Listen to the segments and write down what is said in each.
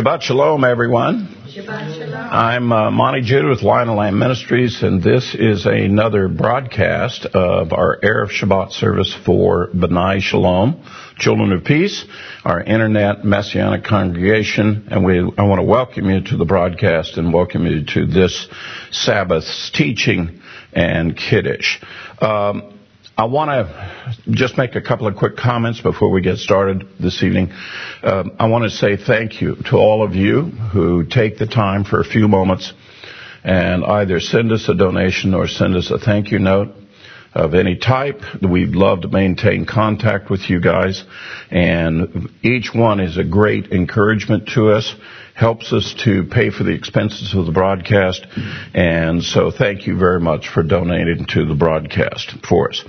Shabbat Shalom, everyone. Shabbat Shalom. I'm uh, Monty Judah with Lion of Lamb Ministries, and this is another broadcast of our Erev Shabbat service for B'nai Shalom, Children of Peace, our internet messianic congregation, and we I want to welcome you to the broadcast and welcome you to this Sabbath's teaching and Kiddush. Um, I want to just make a couple of quick comments before we get started this evening. Um, I want to say thank you to all of you who take the time for a few moments and either send us a donation or send us a thank you note of any type. We'd love to maintain contact with you guys, and each one is a great encouragement to us helps us to pay for the expenses of the broadcast. And so thank you very much for donating to the broadcast for us.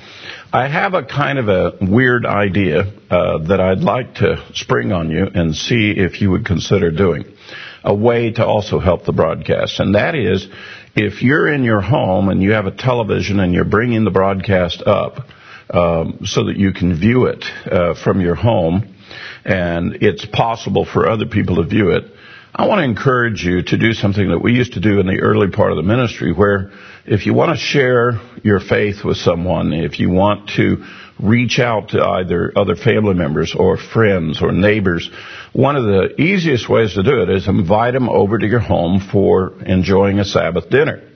I have a kind of a weird idea uh, that I'd like to spring on you and see if you would consider doing. A way to also help the broadcast. And that is, if you're in your home and you have a television and you're bringing the broadcast up um, so that you can view it uh, from your home, and it's possible for other people to view it, I want to encourage you to do something that we used to do in the early part of the ministry where if you want to share your faith with someone, if you want to reach out to either other family members or friends or neighbors, one of the easiest ways to do it is invite them over to your home for enjoying a Sabbath dinner.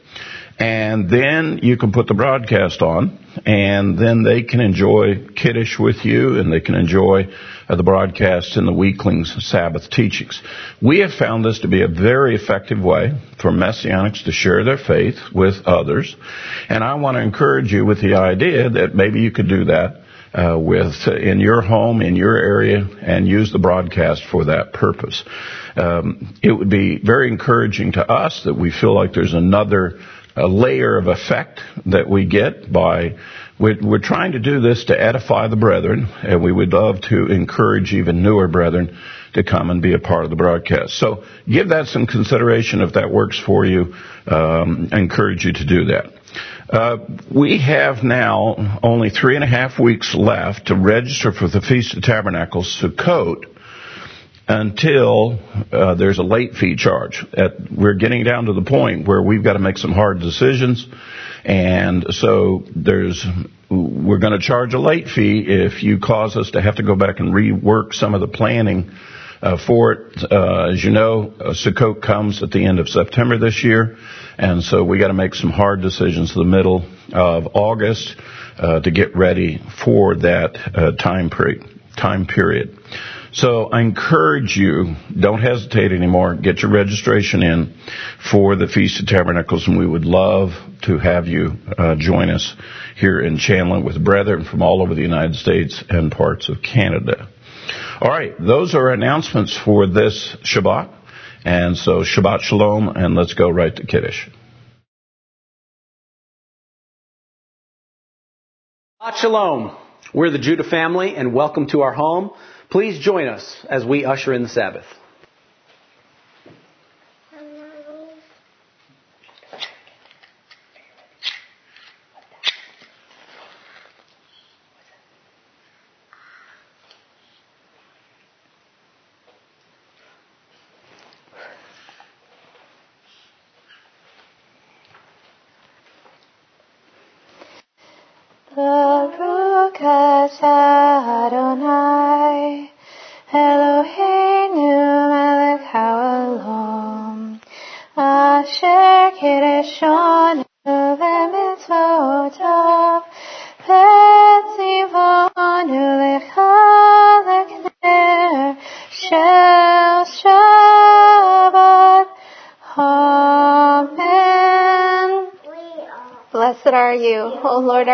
And then you can put the broadcast on, and then they can enjoy Kiddush with you, and they can enjoy uh, the broadcasts and the weeklings Sabbath teachings. We have found this to be a very effective way for Messianics to share their faith with others, and I want to encourage you with the idea that maybe you could do that uh, with uh, in your home, in your area, and use the broadcast for that purpose. Um, it would be very encouraging to us that we feel like there's another a layer of effect that we get by we're, we're, trying to do this to edify the brethren, and we would love to encourage even newer brethren to come and be a part of the broadcast. So give that some consideration if that works for you. Um, I encourage you to do that. Uh, we have now only three and a half weeks left to register for the Feast of Tabernacles, Sukkot, until uh, there's a late fee charge. At, we're getting down to the point where we've got to make some hard decisions, and so there's we're going to charge a late fee if you cause us to have to go back and rework some of the planning uh, for it. Uh, as you know, uh, Sukkot comes at the end of September this year, and so we got to make some hard decisions the middle of August uh, to get ready for that uh, time. Time period. So I encourage you, don't hesitate anymore. Get your registration in for the Feast of Tabernacles, and we would love to have you uh, join us here in Chandler with brethren from all over the United States and parts of Canada. All right, those are announcements for this Shabbat. And so Shabbat Shalom, and let's go right to Kiddush. Shabbat Shalom. We're the Judah family, and welcome to our home. Please join us as we usher in the Sabbath.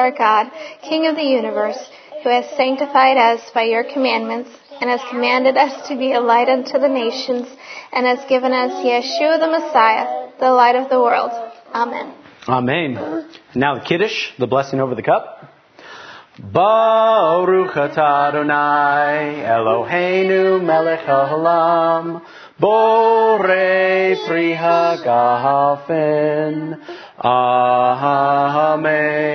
Our God, King of the universe, who has sanctified us by your commandments, and has commanded us to be a light unto the nations, and has given us Yeshua the Messiah, the light of the world. Amen. Amen. Now the Kiddush, the blessing over the cup. Baruch Adonai Eloheinu melech haolam borei pri hagafen Amen.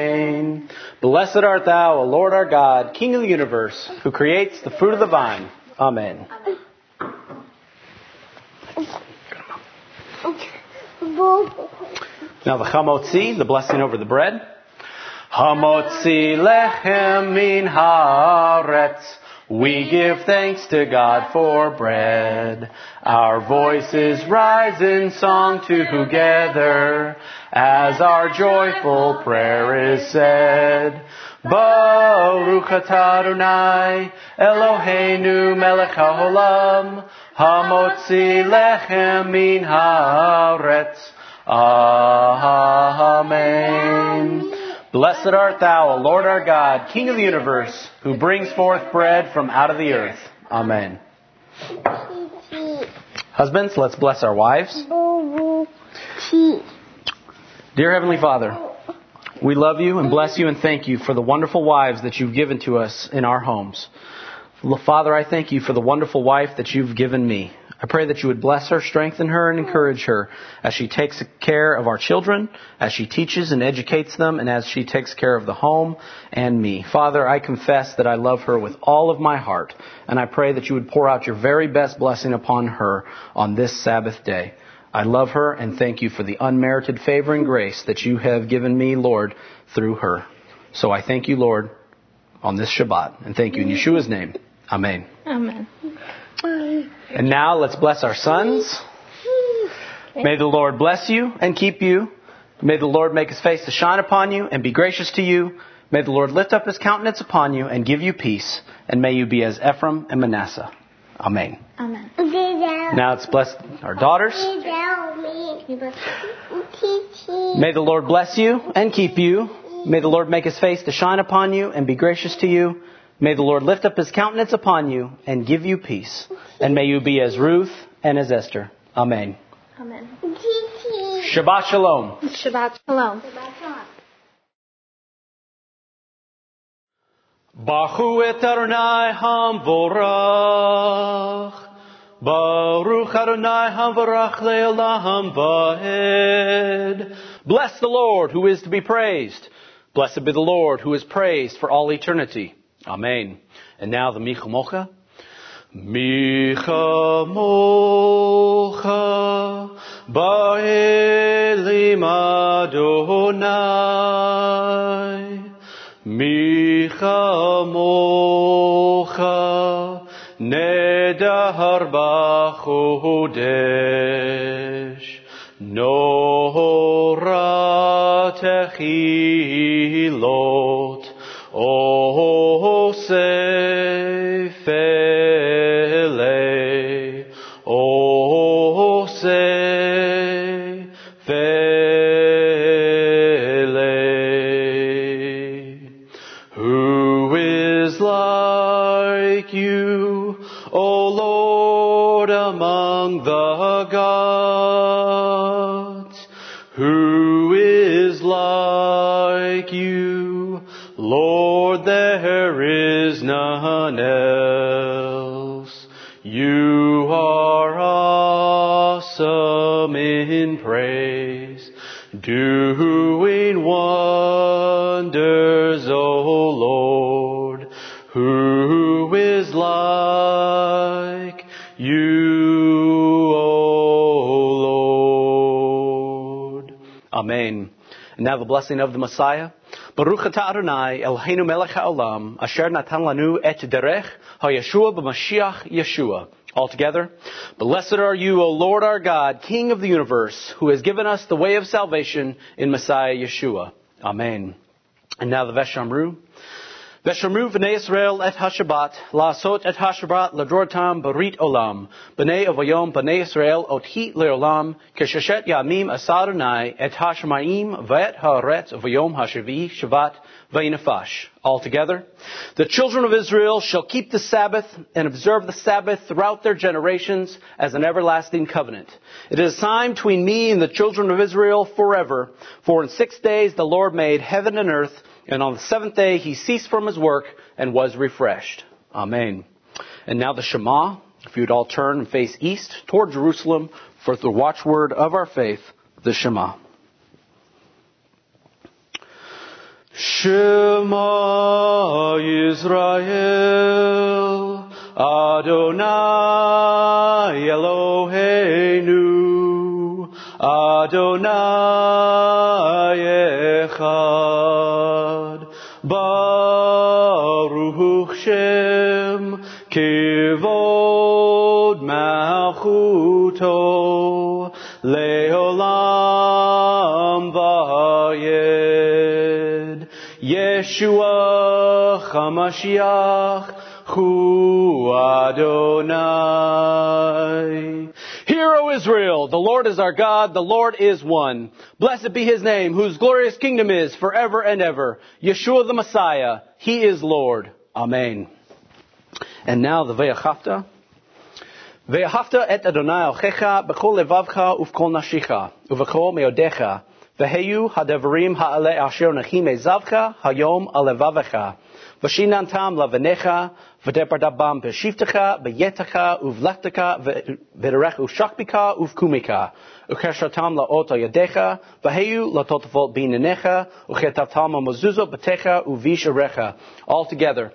Blessed art thou, O Lord our God, King of the universe, who creates the fruit of the vine. Amen. Now the hamotzi, the blessing over the bread. Hamotzi lechem min haaretz. We give thanks to God for bread. Our voices rise in song together as our joyful prayer is said. Baruch atah Adonai Eloheinu melech haolam hamotzi lechem min haaretz. Ah, amen. Blessed art thou, O Lord our God, King of the universe, who brings forth bread from out of the earth. Amen. Husbands, let's bless our wives. Dear Heavenly Father, we love you and bless you and thank you for the wonderful wives that you've given to us in our homes. Father, I thank you for the wonderful wife that you've given me. I pray that you would bless her, strengthen her, and encourage her as she takes care of our children, as she teaches and educates them, and as she takes care of the home and me. Father, I confess that I love her with all of my heart, and I pray that you would pour out your very best blessing upon her on this Sabbath day. I love her and thank you for the unmerited favor and grace that you have given me, Lord, through her. So I thank you, Lord, on this Shabbat, and thank you in Yeshua's name. Amen. Amen. And now let's bless our sons. May the Lord bless you and keep you. May the Lord make his face to shine upon you and be gracious to you. May the Lord lift up his countenance upon you and give you peace. And may you be as Ephraim and Manasseh. Amen. Amen. Now let's bless our daughters. May the Lord bless you and keep you. May the Lord make his face to shine upon you and be gracious to you. May the Lord lift up his countenance upon you and give you peace. And may you be as Ruth and as Esther. Amen. Amen. Shabbat Shalom. Shabbat Shalom. Bachu et Adonai hamvorach. Baruch Adonai hamvorach le'olam vahed. Bless the Lord who is to be praised. Blessed be the Lord who is praised for all eternity. Amen. And now the Micha Mocha. Micha Mocha. Ba'elim Adonai. Micha Mocha. Nedar B'chodesh Nora Techilot is none else. You are awesome in praise, doing wonders, O Lord. Who is like you, O Lord? Amen. And now the blessing of the Messiah. Baruch atah Adonai melech haolam asher natan lanu et derech hayeshua b'mashiach Yeshua. Altogether, blessed are you, O Lord our God, King of the universe, who has given us the way of salvation in Messiah Yeshua. Amen. And now the Veshamru. Veshamru v'nei et hashabat, la'asot et hashabat ladrotam barit olam, b'nei b'nei leolam, yamim et v'et haaretz v'yom hashavi. Altogether, the children of Israel shall keep the Sabbath and observe the Sabbath throughout their generations as an everlasting covenant. It is a sign between me and the children of Israel forever, for in six days the Lord made heaven and earth, and on the seventh day he ceased from his work and was refreshed. Amen. And now the Shema, if you would all turn and face east toward Jerusalem for the watchword of our faith, the Shema. Shema Yisrael, Adonai Eloheinu, Adonai Echad. Baruch Shem Kivod Malchuto Leolam Vayed Yeshua HaMashiach Hu Adonai Hear, O Israel, the Lord is our God, the Lord is one. Blessed be his name, whose glorious kingdom is forever and ever. Yeshua the Messiah, he is Lord. Amen. And now the Ve'achafta. Ve'achafta et Adonai Ochecha b'chol levavcha uv'kol nashicha uv'kol meodecha v'heyu hadavarim ha'ale asher nechim ezavcha hayom alevavecha v'shinantam lavenecha v'depardabam b'shivtecha b'yetacha uv'lachtecha v'derech u'shakbika uv'kumika ukeshatam la'ot yadecha v'heyu latotavot b'inanecha uchetatam mezuzot b'techa u'visharecha all together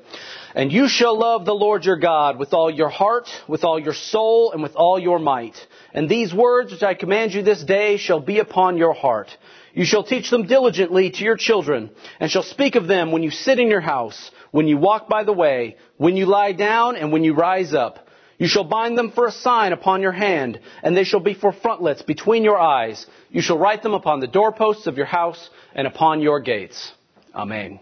and you shall love the Lord your God with all your heart, with all your soul, and with all your might. And these words which I command you this day shall be upon your heart. You shall teach them diligently to your children, and shall speak of them when you sit in your house, when you walk by the way, when you lie down, and when you rise up. You shall bind them for a sign upon your hand, and they shall be for frontlets between your eyes. You shall write them upon the doorposts of your house and upon your gates. Amen.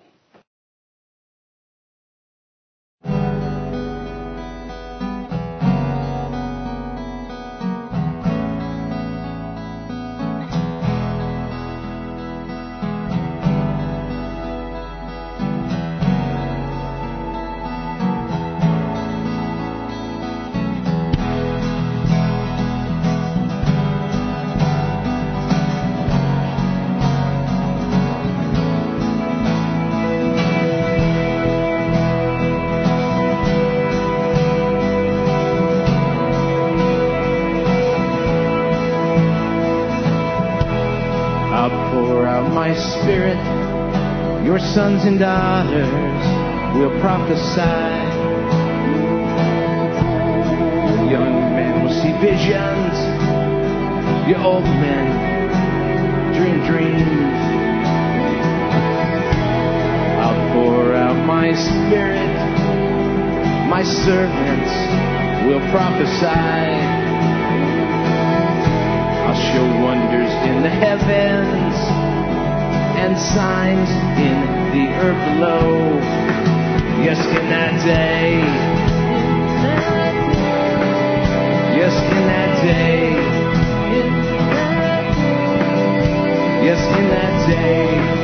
Sons and daughters will prophesy. Young men will see visions. Your old men dream dreams. I'll pour out my spirit. My servants will prophesy. I'll show wonders in the heavens and signs in the earth below. Yes, in that day. Yes, in that day. Yes, in that day.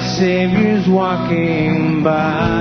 Savior's walking by.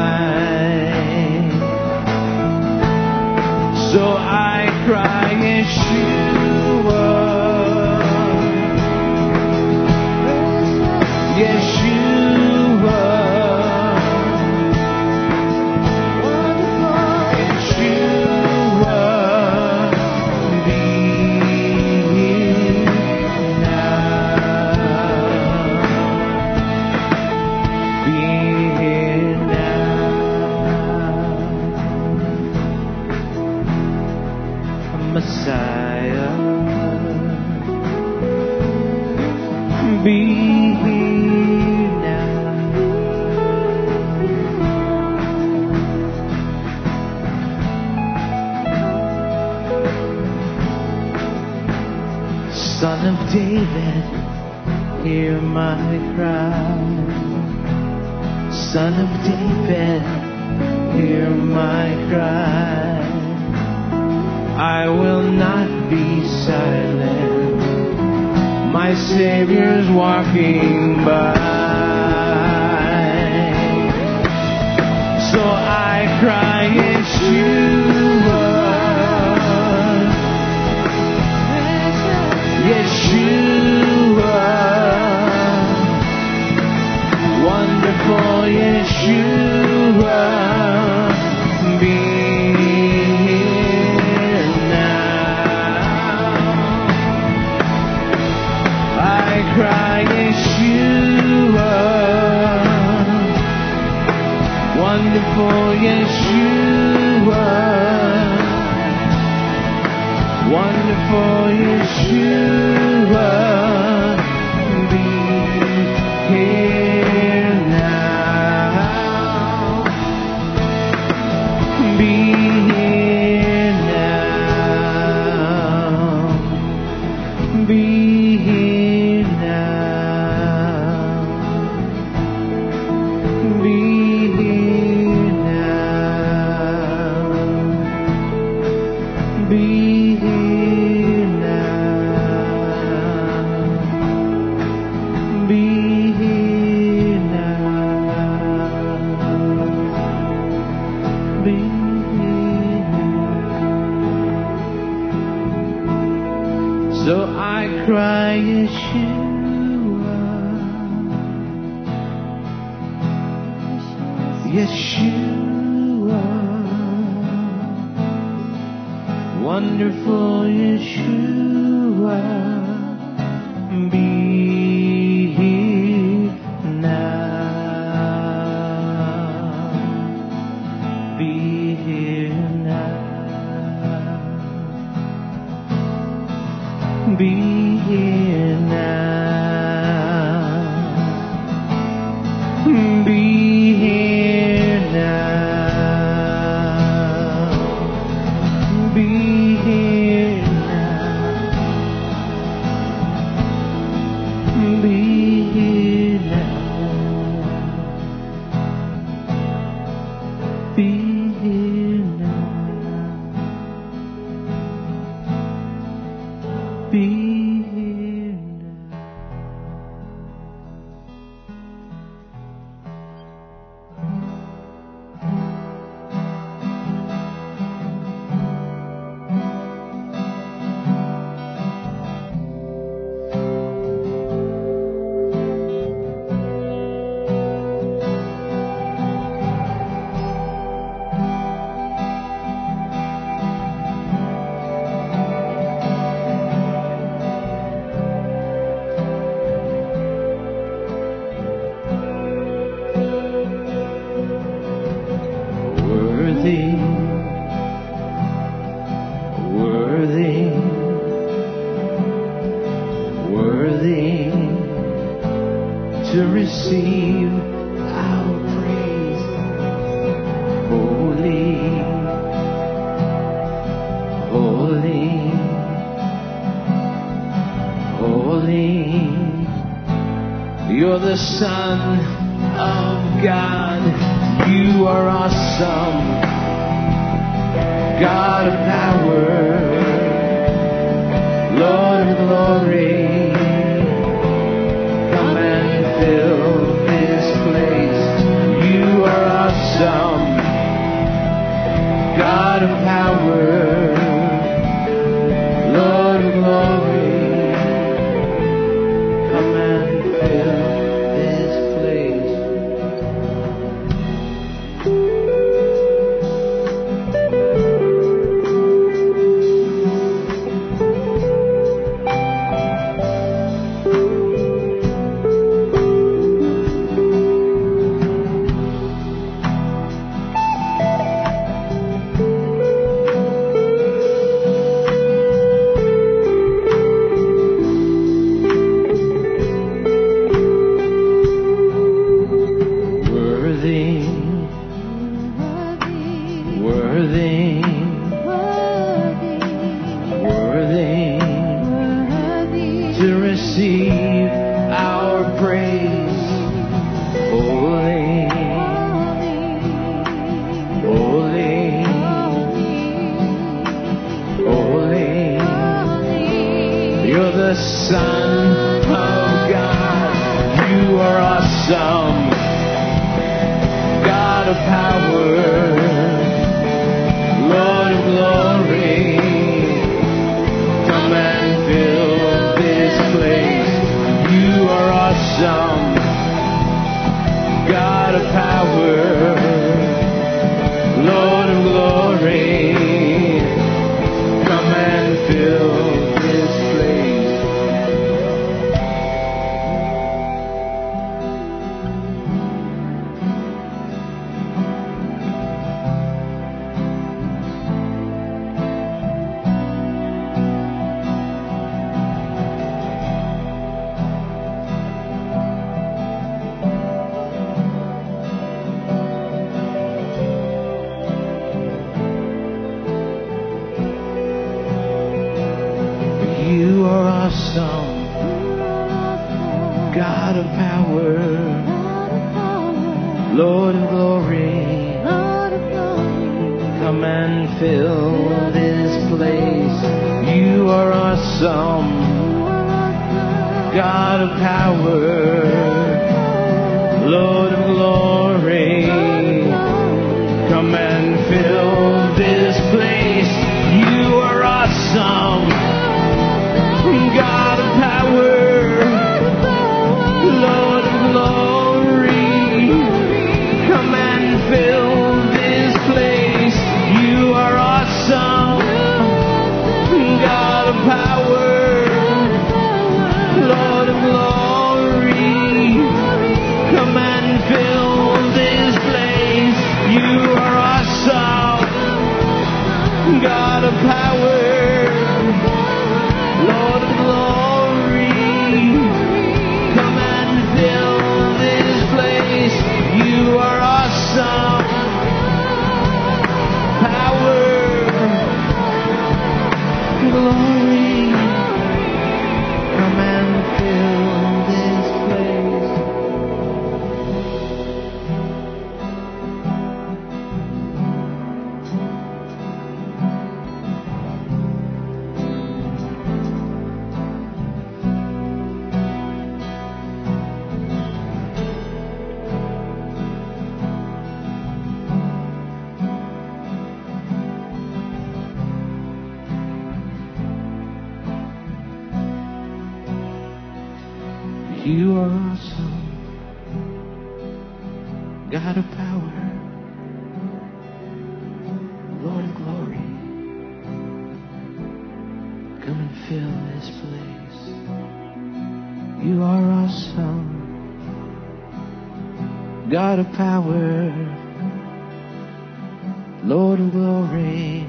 Lord of glory,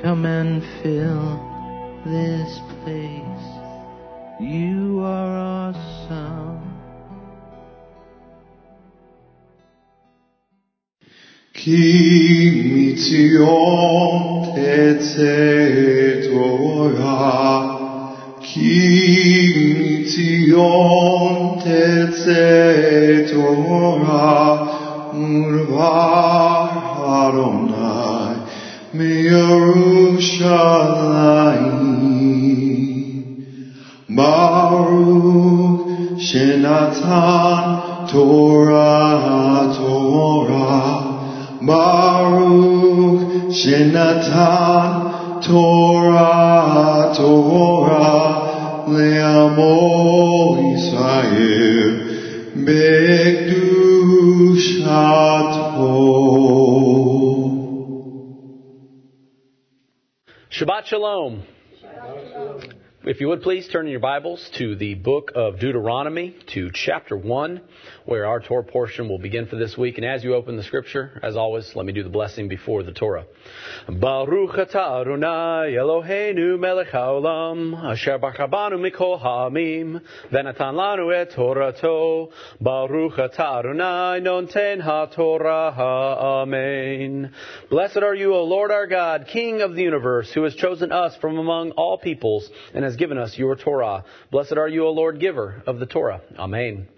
Come and fill this place. You are awesome. Ki mitzion tetzet ora. Ki mitzion tetzet ora. Murvar Adonai Baruch Shenatan Torah Torah. Baruch Shenatan Torah Torah. Le'amo Yisrael Shabbat Shalom. If you would please turn in your Bibles to the book of Deuteronomy, to chapter 1, where our Torah portion will begin for this week. And as you open the scripture, as always, let me do the blessing before the Torah. Baruch atah Adonai Eloheinu melech haolam, asher bachar banu mikol ha'amim, venatan lanu et Torato. Baruch atah Adonai noten ha'torah ha'amen. Blessed are you, O Lord our God, King of the universe, who has chosen us from among all peoples and has given us your Torah. Blessed are you, O Lord, giver of the Torah. Amen.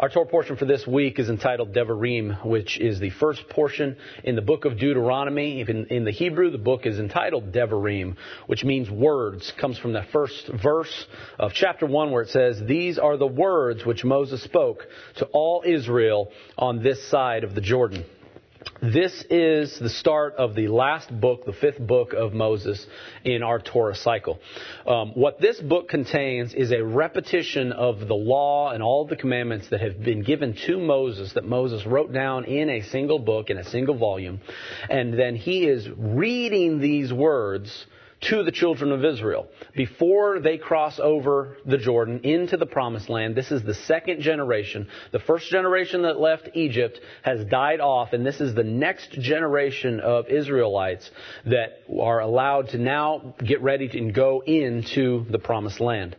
Our Torah portion for this week is entitled Devarim, which is the first portion in the book of Deuteronomy. In, in the Hebrew, the book is entitled Devarim, which means words. Comes from the first verse of chapter 1 where it says, These are the words which Moses spoke to all Israel on this side of the Jordan. This is the start of the last book, the fifth book of Moses in our Torah cycle. Um, what this book contains is a repetition of the law and all the commandments that have been given to Moses, that Moses wrote down in a single book, in a single volume. And then he is reading these words to the children of Israel before they cross over the Jordan into the promised land. This is the second generation. The first generation that left Egypt has died off, and this is the next generation of Israelites that are allowed to now get ready to go into the promised land.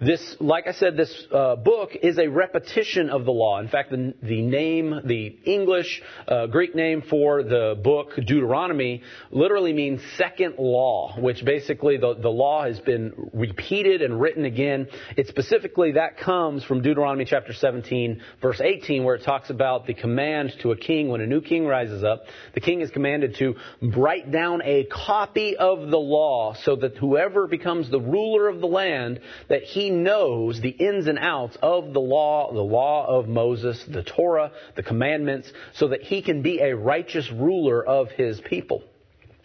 This, like I said, this uh, book is a repetition of the law. In fact, the, the name, the English, uh, Greek name for the book, Deuteronomy, literally means second law, which basically the, the law has been repeated and written again. It specifically, that comes from Deuteronomy chapter 17, verse 18, where it talks about the command to a king when a new king rises up. The king is commanded to write down a copy of the law so that whoever becomes the ruler of the land, that he knows the ins and outs of the law, the law of Moses, the Torah, the commandments, so that he can be a righteous ruler of his people.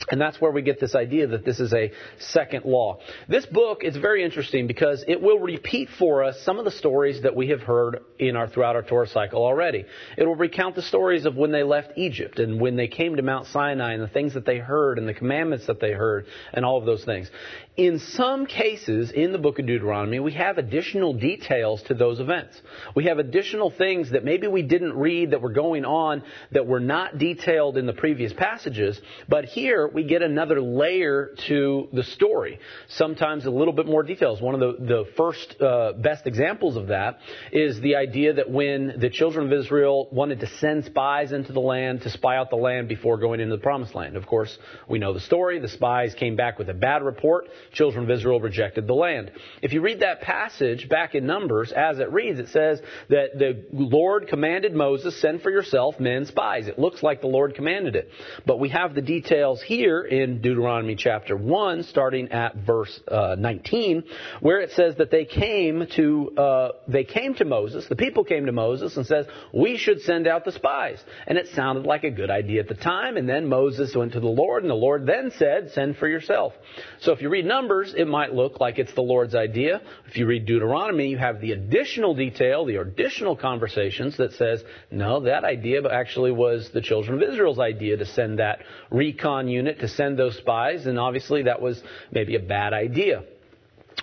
And that's where we get this idea that this is a second law. This book is very interesting because it will repeat for us some of the stories that we have heard in our throughout our Torah cycle already. It will recount the stories of when they left Egypt and when they came to Mount Sinai and the things that they heard and the commandments that they heard and all of those things. In some cases in the book of Deuteronomy, we have additional details to those events. We have additional things that maybe we didn't read that were going on that were not detailed in the previous passages, but here we get another layer to the story. Sometimes a little bit more details. One of the, the first uh, best examples of that is the idea that when the children of Israel wanted to send spies into the land to spy out the land before going into the promised land. Of course, we know the story. The spies came back with a bad report children of Israel rejected the land. If you read that passage back in Numbers, as it reads, it says that the Lord commanded Moses, send for yourself men spies. It looks like the Lord commanded it. But we have the details here in Deuteronomy chapter 1, starting at verse uh, 19, where it says that they came to, uh, they came to Moses, the people came to Moses and says, we should send out the spies. And it sounded like a good idea at the time, and then Moses went to the Lord, and the Lord then said, send for yourself. So if you read Numbers, it might look like it's the Lord's idea. If you read Deuteronomy, you have the additional detail, the additional conversations that says, no, that idea actually was the children of Israel's idea to send that recon unit, to send those spies, and obviously that was maybe a bad idea.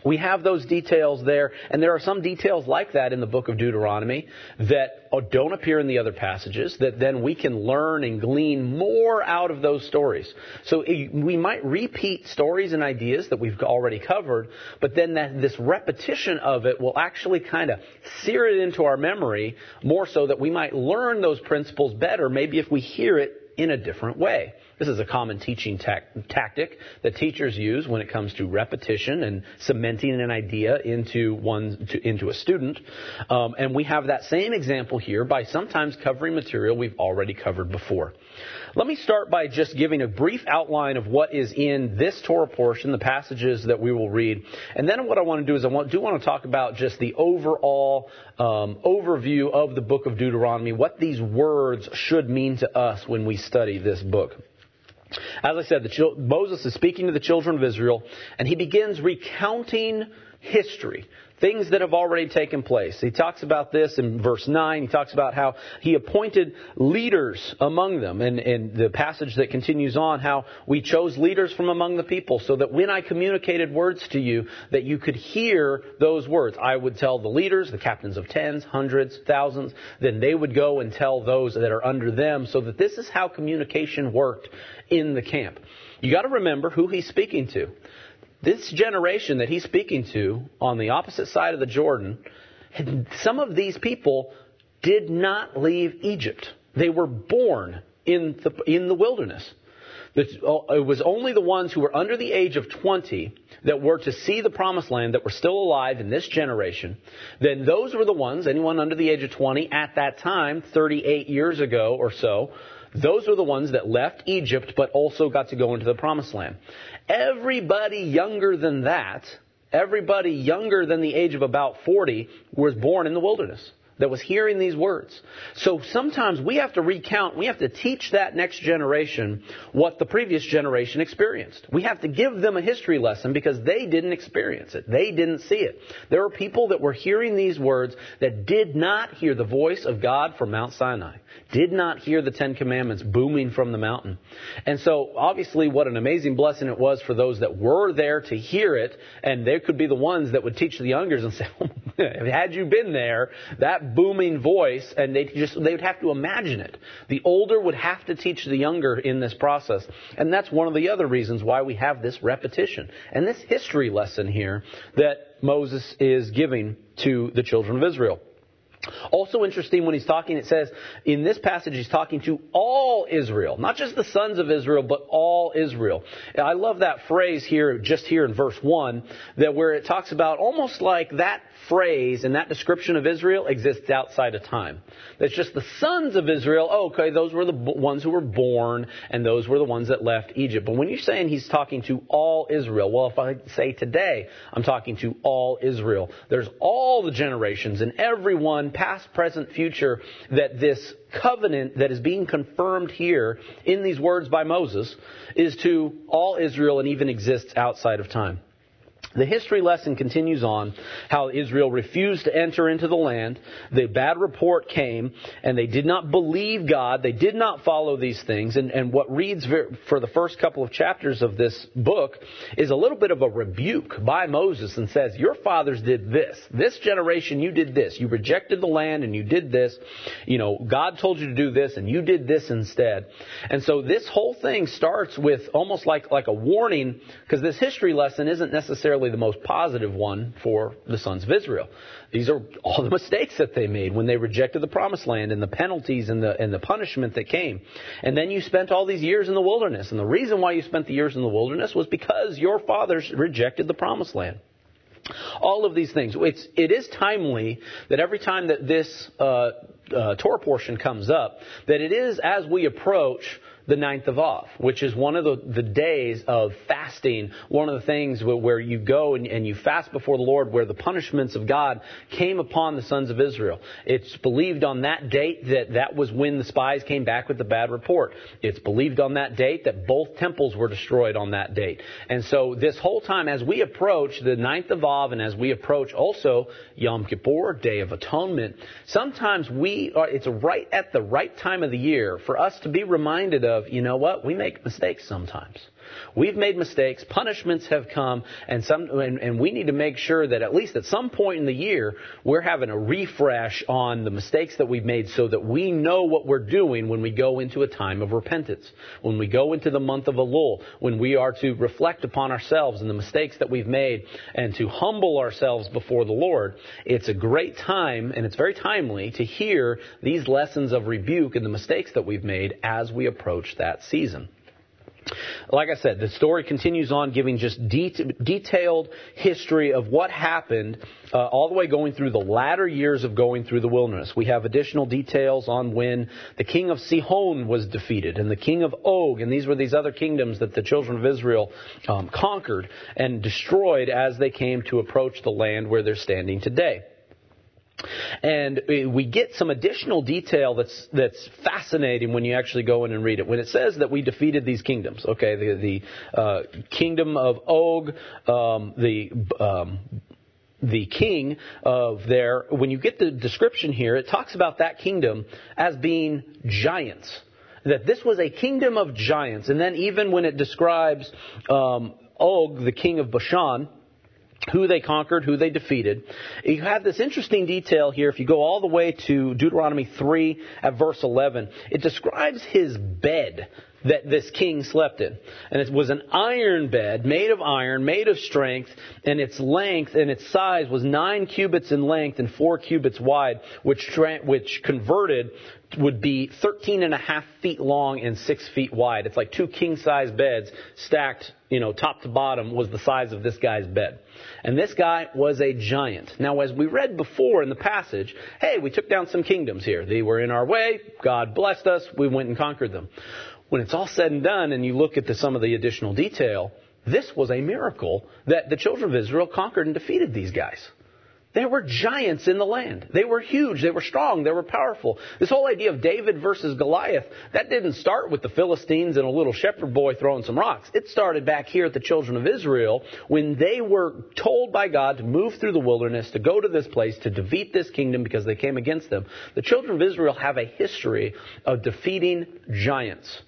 We have those details there, and there are some details like that in the book of Deuteronomy that uh, don't appear in the other passages, that then we can learn and glean more out of those stories. So eh, we might repeat stories and ideas that we've already covered, but then that, this repetition of it will actually kind of sear it into our memory more so that we might learn those principles better, maybe if we hear it in a different way. This is a common teaching tac- tactic that teachers use when it comes to repetition and cementing an idea into one to, into a student. Um, and we have that same example here by sometimes covering material we've already covered before. Let me start by just giving a brief outline of what is in this Torah portion, the passages that we will read. And then what I want to do is I want, do want to talk about just the overall um, overview of the book of Deuteronomy, what these words should mean to us when we study this book. As I said, the, Moses is speaking to the children of Israel, and he begins recounting history, things that have already taken place. He talks about this in verse 9. He talks about how he appointed leaders among them. And, and the passage that continues on, how we chose leaders from among the people so that when I communicated words to you, that you could hear those words. I would tell the leaders, the captains of tens, hundreds, thousands, then they would go and tell those that are under them so that this is how communication worked in the camp. You gotta remember who he's speaking to. This generation that he's speaking to on the opposite side of the Jordan, some of these people did not leave Egypt. They were born in the, in the wilderness. Uh, it was only the ones who were under the age of 20 that were to see the promised land that were still alive in this generation. Then those were the ones, anyone under the age of 20 at that time, 38 years ago or so, those were the ones that left Egypt but also got to go into the promised land. Everybody younger than that, everybody younger than the age of about 40 was born in the wilderness that was hearing these words. So sometimes we have to recount, we have to teach that next generation what the previous generation experienced. We have to give them a history lesson because they didn't experience it. They didn't see it. There are people that were hearing these words that did not hear the voice of God from Mount Sinai, did not hear the Ten Commandments booming from the mountain. And so obviously what an amazing blessing it was for those that were there to hear it, and they could be the ones that would teach the youngers and say, had you been there, that booming voice, and they just they would have to imagine it. The older would have to teach the younger in this process, and that's one of the other reasons why we have this repetition and this history lesson here that Moses is giving to the children of Israel. Also interesting when he's talking, it says in this passage he's talking to all Israel, not just the sons of Israel, but all Israel. I love that phrase here, just here in verse 1, that where it talks about almost like that phrase and that description of Israel exists outside of time. That's just the sons of Israel. Oh, okay, those were the ones who were born, and those were the ones that left Egypt. But when you're saying he's talking to all Israel, well, if I say today, I'm talking to all Israel. There's all the generations and everyone past, present, future, that this covenant that is being confirmed here in these words by Moses is to all Israel and even exists outside of time. The history lesson continues on how Israel refused to enter into the land. The bad report came, and they did not believe God. They did not follow these things. And, and what reads for the first couple of chapters of this book is a little bit of a rebuke by Moses and says, Your fathers did this. This generation, you did this. You rejected the land and you did this. You know, God told you to do this and you did this instead. And so this whole thing starts with almost like, like a warning, because this history lesson isn't necessarily the most positive one for the sons of Israel. These are all the mistakes that they made when they rejected the promised land and the penalties and the, and the punishment that came. And then you spent all these years in the wilderness. And the reason why you spent the years in the wilderness was because your fathers rejected the promised land. All of these things. It's, it is timely that every time that this uh, uh, Torah portion comes up, that it is as we approach the ninth of Av, which is one of the, the days of fasting, one of the things where, where you go and, and, you fast before the Lord, where the punishments of God came upon the sons of Israel. It's believed on that date that that was when the spies came back with the bad report. It's believed on that date that both temples were destroyed on that date. And so this whole time, as we approach the ninth of Av and as we approach also Yom Kippur, Day of Atonement, sometimes we are, it's right at the right time of the year for us to be reminded of of, you know what, we make mistakes sometimes. We've made mistakes, punishments have come, and some, and, and, we need to make sure that at least at some point in the year, we're having a refresh on the mistakes that we've made so that we know what we're doing when we go into a time of repentance. When we go into the month of Elul, when we are to reflect upon ourselves and the mistakes that we've made and to humble ourselves before the Lord, it's a great time and it's very timely to hear these lessons of rebuke and the mistakes that we've made as we approach that season. Like I said, the story continues on giving just det- detailed history of what happened uh, all the way going through the latter years of going through the wilderness. We have additional details on when the king of Sihon was defeated and the king of Og, and these were these other kingdoms that the children of Israel um, conquered and destroyed as they came to approach the land where they're standing today. And we get some additional detail that's that's fascinating when you actually go in and read it. When it says that we defeated these kingdoms, okay, the the uh, kingdom of Og, um, the um, the king of there. When you get the description here, it talks about that kingdom as being giants. That this was a kingdom of giants, and then even when it describes um, Og, the king of Bashan who they conquered, who they defeated. You have this interesting detail here. If you go all the way to Deuteronomy 3 at verse 11, it describes his bed that this king slept in. And it was an iron bed, made of iron, made of strength, and its length and its size was nine cubits in length and four cubits wide, which, which converted would be 13 and a half feet long and six feet wide. It's like two king size beds stacked, you know, top to bottom was the size of this guy's bed. And this guy was a giant. Now, as we read before in the passage, hey, we took down some kingdoms here. They were in our way. God blessed us. We went and conquered them. When it's all said and done and you look at the, some of the additional detail, this was a miracle that the children of Israel conquered and defeated these guys. There were giants in the land. They were huge. They were strong. They were powerful. This whole idea of David versus Goliath, that didn't start with the Philistines and a little shepherd boy throwing some rocks. It started back here at the children of Israel when they were told by God to move through the wilderness, to go to this place, to defeat this kingdom because they came against them. The children of Israel have a history of defeating giants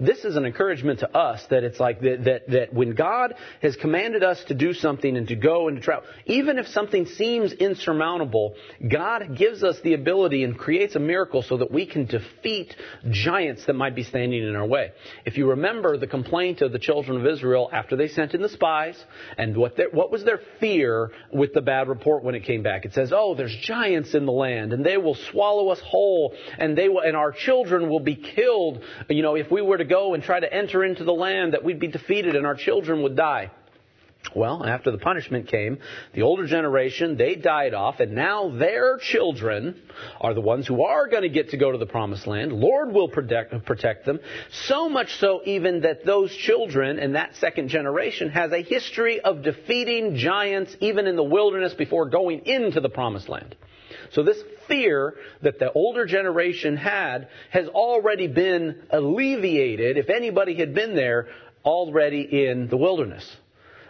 this is an encouragement to us that it's like that, that, that when God has commanded us to do something and to go and to travel, even if something seems insurmountable, God gives us the ability and creates a miracle so that we can defeat giants that might be standing in our way. If you remember the complaint of the children of Israel after they sent in the spies and what, their, what was their fear with the bad report when it came back? It says, oh, there's giants in the land and they will swallow us whole and they will, and our children will be killed, you know, if we were to go and try to enter into the land, that we'd be defeated and our children would die. Well, after the punishment came, the older generation, they died off, and now their children are the ones who are going to get to go to the promised land. Lord will protect, protect them. So much so even that those children and that second generation has a history of defeating giants even in the wilderness before going into the promised land. So this fear that the older generation had has already been alleviated, if anybody had been there, already in the wilderness.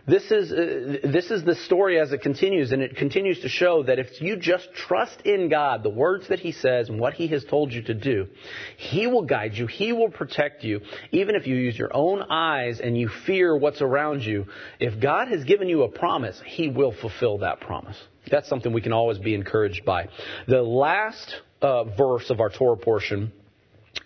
This is, uh, this is the story as it continues, and it continues to show that if you just trust in God, the words that He says and what He has told you to do, He will guide you, He will protect you, even if you use your own eyes and you fear what's around you. If God has given you a promise, He will fulfill that promise. That's something we can always be encouraged by. The last uh, verse of our Torah portion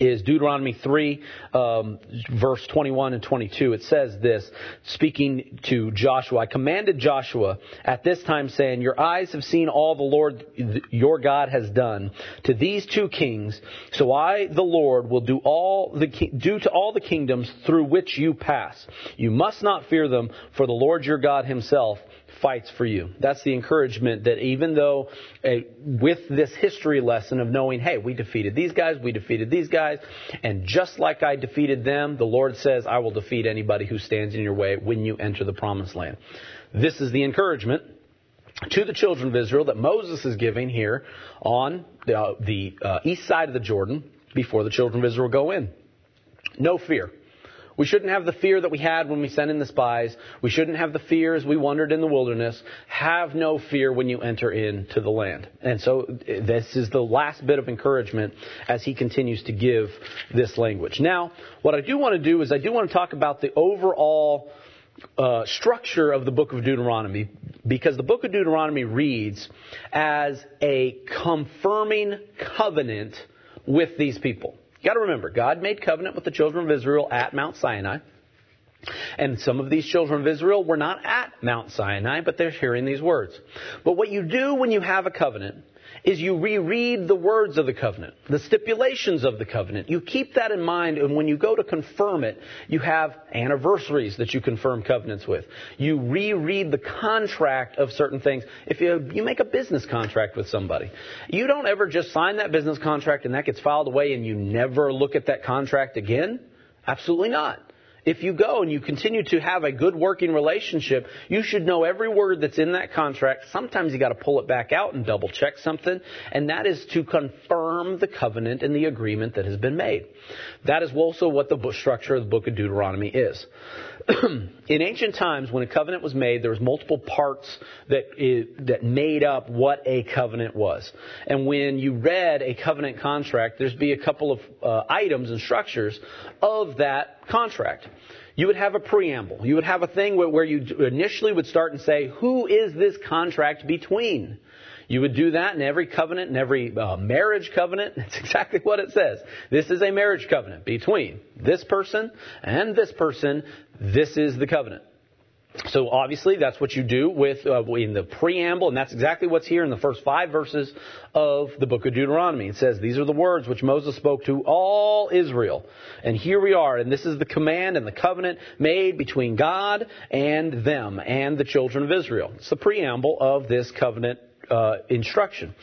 is Deuteronomy 3, um, verse 21 and 22. It says this, speaking to Joshua, I commanded Joshua at this time saying, Your eyes have seen all the Lord your God has done to these two kings, so I, the Lord, will do all the, do to all the kingdoms through which you pass. You must not fear them, for the Lord your God himself fights for you. That's the encouragement that even though uh, with this history lesson of knowing, hey, we defeated these guys, we defeated these guys, and just like I defeated them, the Lord says, I will defeat anybody who stands in your way when you enter the promised land. This is the encouragement to the children of Israel that Moses is giving here on the, uh, the uh, east side of the Jordan before the children of Israel go in. No fear. We shouldn't have the fear that we had when we sent in the spies. We shouldn't have the fear as we wandered in the wilderness. Have no fear when you enter into the land. And so this is the last bit of encouragement as he continues to give this language. Now, what I do want to do is I do want to talk about the overall uh, structure of the book of Deuteronomy because the book of Deuteronomy reads as a confirming covenant with these people. You got to remember, God made covenant with the children of Israel at Mount Sinai. And some of these children of Israel were not at Mount Sinai, but they're hearing these words. But what you do when you have a covenant is you reread the words of the covenant, the stipulations of the covenant. You keep that in mind, and when you go to confirm it, you have anniversaries that you confirm covenants with. You reread the contract of certain things. If you, you make a business contract with somebody, you don't ever just sign that business contract and that gets filed away and you never look at that contract again. Absolutely not. If you go and you continue to have a good working relationship, you should know every word that's in that contract. Sometimes you got to pull it back out and double check something, and that is to confirm the covenant and the agreement that has been made. That is also what the structure of the book of Deuteronomy is. in ancient times, when a covenant was made, there was multiple parts that that made up what a covenant was. And when you read a covenant contract, there's be a couple of uh, items and structures of that contract. You would have a preamble. You would have a thing where, where you initially would start and say, "Who is this contract between?" You would do that in every covenant, in every uh, marriage covenant. That's exactly what it says. This is a marriage covenant between this person and this person. This is the covenant. So obviously that's what you do with uh, in the preamble, and that's exactly what's here in the first five verses of the book of Deuteronomy. It says, "These are the words which Moses spoke to all Israel." And here we are, and this is the command and the covenant made between God and them and the children of Israel. It's the preamble of this covenant uh, instruction.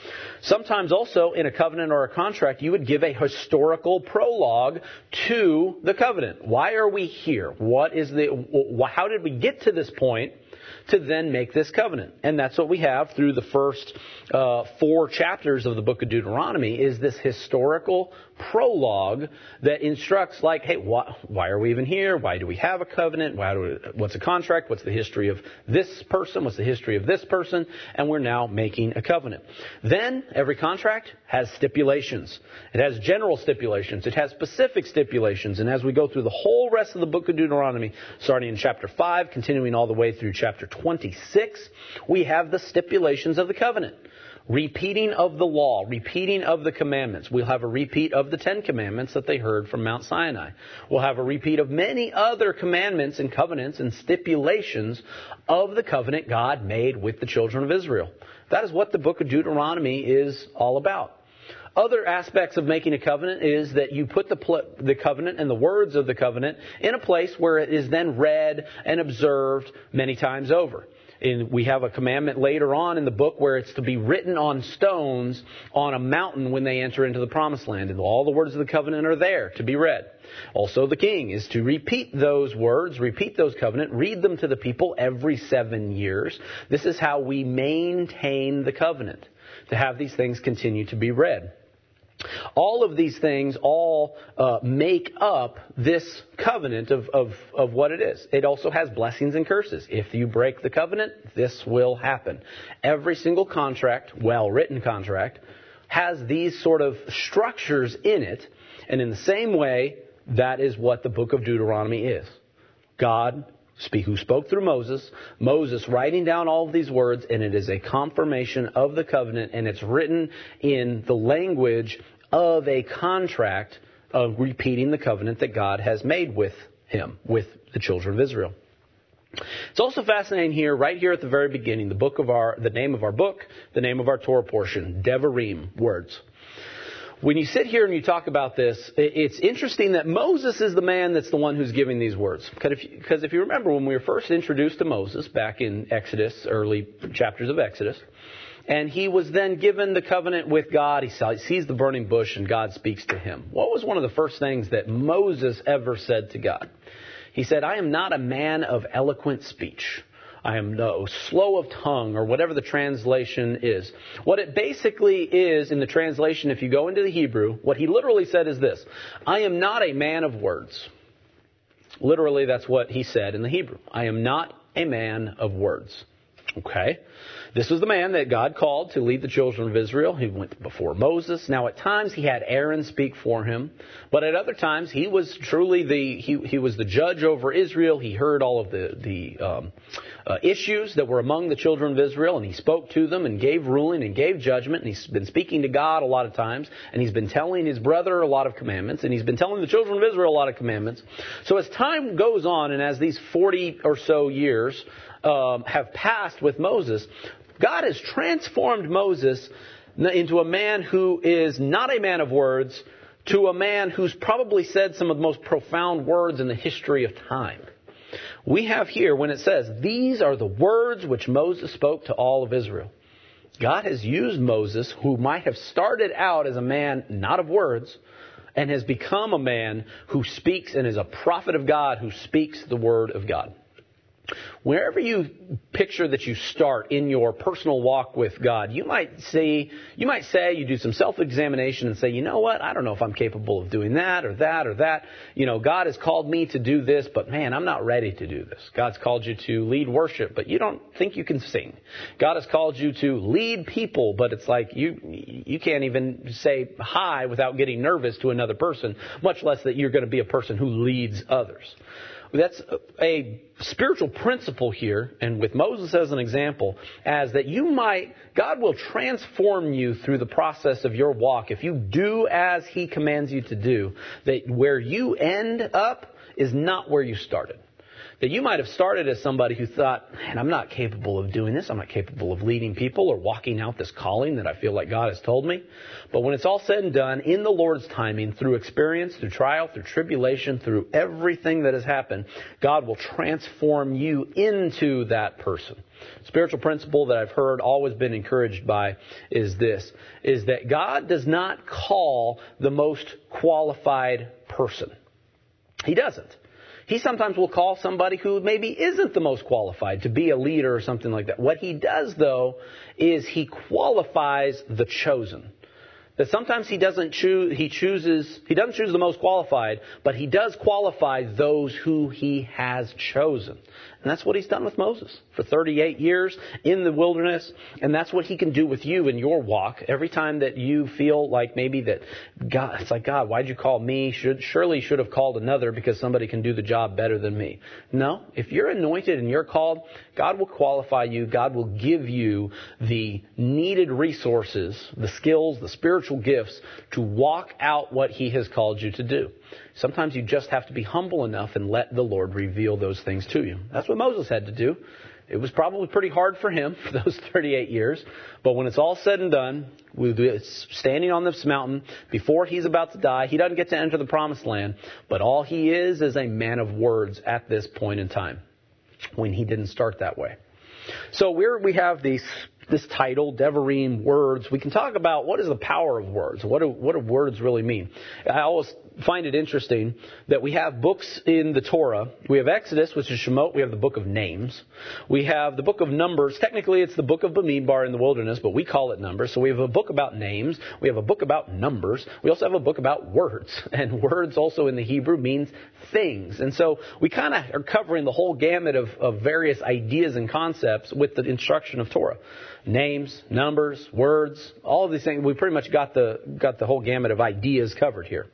Sometimes also in a covenant or a contract, you would give a historical prologue to the covenant. Why are we here? What is the, how did we get to this point? to then make this covenant. And that's what we have through the first uh, four chapters of the book of Deuteronomy is this historical prologue that instructs like, hey, wh- why are we even here? Why do we have a covenant? We, what's a contract? What's the history of this person? What's the history of this person? And we're now making a covenant. Then every contract has stipulations. It has general stipulations. It has specific stipulations. And as we go through the whole rest of the book of Deuteronomy, starting in chapter 5, continuing all the way through chapter 26, we have the stipulations of the covenant repeating of the law, repeating of the commandments. We'll have a repeat of the Ten Commandments that they heard from Mount Sinai. We'll have a repeat of many other commandments and covenants and stipulations of the covenant God made with the children of Israel. That is what the book of Deuteronomy is all about. Other aspects of making a covenant is that you put the, pl- the covenant and the words of the covenant in a place where it is then read and observed many times over we have a commandment later on in the book where it's to be written on stones on a mountain when they enter into the promised land. And all the words of the covenant are there to be read. Also, the king is to repeat those words, repeat those covenant, read them to the people every seven years. This is how we maintain the covenant, to have these things continue to be read. All of these things all uh, make up this covenant of, of, of what it is. It also has blessings and curses. If you break the covenant, this will happen. Every single contract, well written contract, has these sort of structures in it, and in the same way, that is what the book of Deuteronomy is. God who spoke through Moses, Moses writing down all of these words, and it is a confirmation of the covenant, and it's written in the language of a contract of repeating the covenant that God has made with him, with the children of Israel. It's also fascinating here, right here at the very beginning, the book of our, the name of our book, the name of our Torah portion, Devarim, words when you sit here and you talk about this, it's interesting that Moses is the man that's the one who's giving these words. Because if you remember when we were first introduced to Moses back in Exodus, early chapters of Exodus, and he was then given the covenant with God. He sees the burning bush and God speaks to him. What was one of the first things that Moses ever said to God? He said, I am not a man of eloquent speech. I am no slow of tongue, or whatever the translation is. What it basically is in the translation, if you go into the Hebrew, what he literally said is this I am not a man of words. Literally, that's what he said in the Hebrew. I am not a man of words. Okay? This was the man that God called to lead the children of Israel. He went before Moses. Now, at times he had Aaron speak for him, but at other times he was truly the he, he was the judge over Israel. He heard all of the the um, uh, issues that were among the children of Israel, and he spoke to them and gave ruling and gave judgment. And he's been speaking to God a lot of times, and he's been telling his brother a lot of commandments, and he's been telling the children of Israel a lot of commandments. So as time goes on, and as these forty or so years um, have passed with Moses, God has transformed Moses into a man who is not a man of words to a man who's probably said some of the most profound words in the history of time. We have here when it says, These are the words which Moses spoke to all of Israel. God has used Moses, who might have started out as a man not of words, and has become a man who speaks and is a prophet of God who speaks the word of God. Wherever you picture that you start in your personal walk with God, you might say, you might say, you do some self-examination and say, you know what, I don't know if I'm capable of doing that or that or that. You know, God has called me to do this, but man, I'm not ready to do this. God's called you to lead worship, but you don't think you can sing. God has called you to lead people, but it's like you, you can't even say hi without getting nervous to another person, much less that you're going to be a person who leads others. That's a spiritual principle here, and with Moses as an example, as that you might, God will transform you through the process of your walk if you do as He commands you to do, that where you end up is not where you started. That you might have started as somebody who thought, and I'm not capable of doing this. I'm not capable of leading people or walking out this calling that I feel like God has told me. But when it's all said and done, in the Lord's timing, through experience, through trial, through tribulation, through everything that has happened, God will transform you into that person. Spiritual principle that I've heard, always been encouraged by, is this, is that God does not call the most qualified person. He doesn't. He sometimes will call somebody who maybe isn't the most qualified to be a leader or something like that. What he does, though, is he qualifies the chosen. That sometimes he doesn't choose, he chooses, he doesn't choose the most qualified, but he does qualify those who he has chosen. And that's what he's done with Moses for 38 years in the wilderness. And that's what he can do with you in your walk. Every time that you feel like maybe that God, it's like, God, why'd you call me? Should, surely should have called another because somebody can do the job better than me. No. If you're anointed and you're called, God will qualify you. God will give you the needed resources, the skills, the spiritual gifts to walk out what he has called you to do. Sometimes you just have to be humble enough and let the Lord reveal those things to you. That's what Moses had to do. It was probably pretty hard for him for those 38 years, but when it's all said and done, standing on this mountain before he's about to die, he doesn't get to enter the promised land, but all he is is a man of words at this point in time when he didn't start that way. So where we have these this title, Devarim words, we can talk about what is the power of words. What do, what do words really mean? I always find it interesting that we have books in the Torah. We have Exodus, which is Shemot. We have the book of names. We have the book of Numbers. Technically, it's the book of Bamidbar in the wilderness, but we call it Numbers. So we have a book about names. We have a book about numbers. We also have a book about words. And words also in the Hebrew means things. And so we kind of are covering the whole gamut of, of various ideas and concepts with the instruction of Torah names, numbers, words, all of these things. We pretty much got the got the whole gamut of ideas covered here.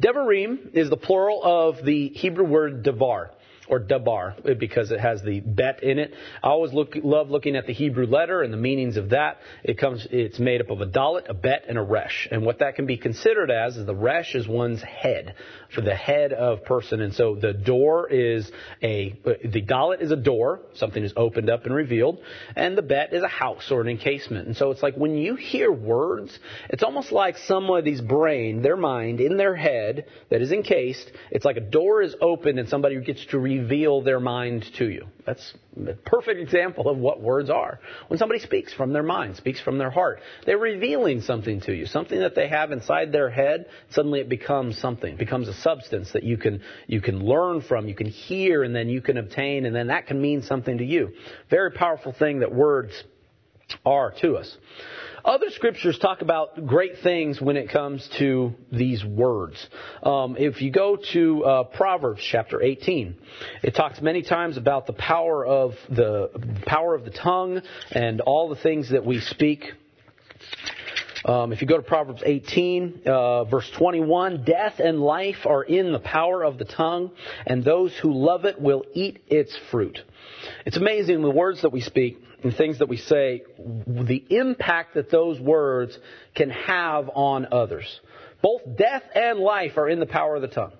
Devarim is the plural of the Hebrew word devar or dabar because it has the bet in it. I always look, love looking at the Hebrew letter and the meanings of that. It comes, it's made up of a dalet, a bet, and a resh. And what that can be considered as is the resh is one's head, for the head of person. And so the door is a, the dalet is a door, something is opened up and revealed, and the bet is a house or an encasement. And so it's like when you hear words, it's almost like somebody's brain, their mind, in their head that is encased. It's like a door is opened and somebody gets to reveal reveal their mind to you. That's a perfect example of what words are. When somebody speaks from their mind, speaks from their heart, they're revealing something to you, something that they have inside their head. Suddenly it becomes something, becomes a substance that you can, you can learn from, you can hear, and then you can obtain, and then that can mean something to you. Very powerful thing that words are to us. Other scriptures talk about great things when it comes to these words. Um, if you go to uh, Proverbs chapter 18, it talks many times about the power of the power of the tongue and all the things that we speak. Um, if you go to Proverbs 18, uh, verse 21, death and life are in the power of the tongue, and those who love it will eat its fruit. It's amazing the words that we speak and things that we say, the impact that those words can have on others. Both death and life are in the power of the tongue.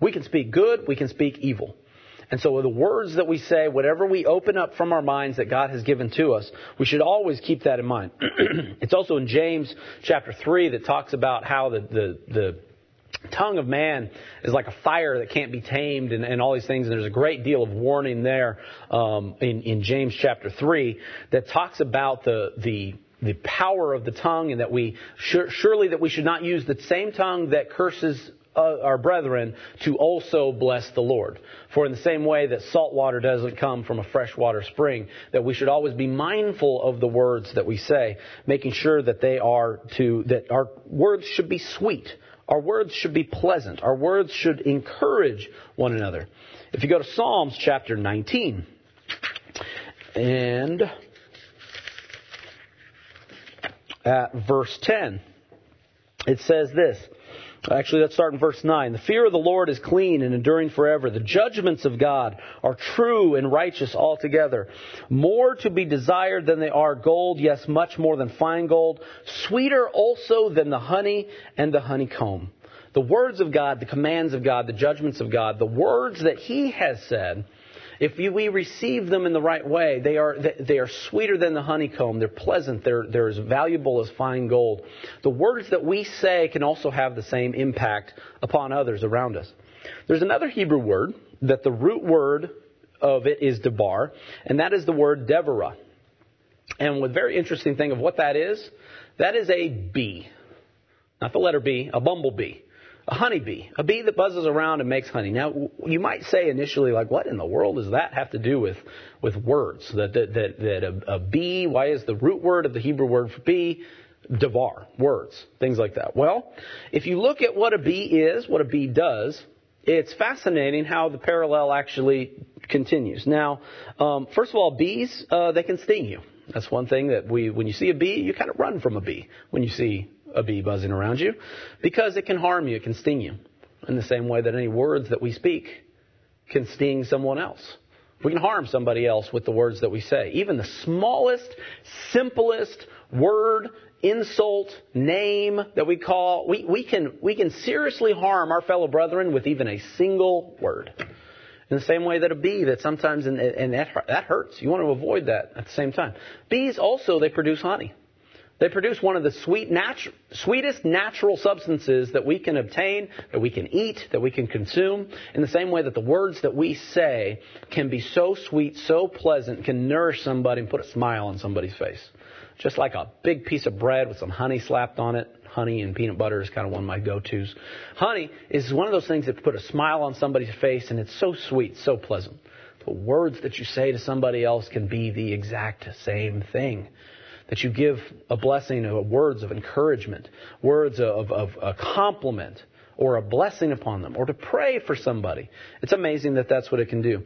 We can speak good, we can speak evil. And so the words that we say, whatever we open up from our minds that God has given to us, we should always keep that in mind. it's also in James chapter 3 that talks about how the, the, the tongue of man is like a fire that can't be tamed and, and all these things. And there's a great deal of warning there um, in, in James chapter 3 that talks about the, the the power of the tongue and that we surely that we should not use the same tongue that curses uh, our brethren to also bless the Lord. For in the same way that salt water doesn't come from a freshwater spring, that we should always be mindful of the words that we say, making sure that they are to, that our words should be sweet. Our words should be pleasant. Our words should encourage one another. If you go to Psalms chapter 19, and at verse 10. It says this. Actually, let's start in verse 9. The fear of the Lord is clean and enduring forever. The judgments of God are true and righteous altogether. More to be desired than they are gold, yes, much more than fine gold. Sweeter also than the honey and the honeycomb. The words of God, the commands of God, the judgments of God, the words that He has said if we receive them in the right way, they are, they are sweeter than the honeycomb. They're pleasant. They're, they're as valuable as fine gold. The words that we say can also have the same impact upon others around us. There's another Hebrew word that the root word of it is debar, and that is the word devorah. And the very interesting thing of what that is, that is a bee. Not the letter B, a bumblebee a honeybee, a bee that buzzes around and makes honey. Now, you might say initially, like, what in the world does that have to do with, with words? That, that, that, that a, a bee, why is the root word of the Hebrew word for bee devar, words, things like that? Well, if you look at what a bee is, what a bee does, it's fascinating how the parallel actually continues. Now, um, first of all, bees, uh, they can sting you. That's one thing that we, when you see a bee, you kind of run from a bee when you see a bee buzzing around you because it can harm you, it can sting you. In the same way that any words that we speak can sting someone else. We can harm somebody else with the words that we say. Even the smallest, simplest word, insult, name that we call, we, we, can, we can seriously harm our fellow brethren with even a single word. In the same way that a bee that sometimes, and, and that, that hurts. You want to avoid that at the same time. Bees also, they produce honey. They produce one of the sweet natu- sweetest natural substances that we can obtain, that we can eat, that we can consume, in the same way that the words that we say can be so sweet, so pleasant, can nourish somebody and put a smile on somebody's face. Just like a big piece of bread with some honey slapped on it. Honey and peanut butter is kind of one of my go-tos. Honey is one of those things that put a smile on somebody's face and it's so sweet, so pleasant. The words that you say to somebody else can be the exact same thing that you give a blessing of words of encouragement, words of, of a compliment, or a blessing upon them, or to pray for somebody. It's amazing that that's what it can do.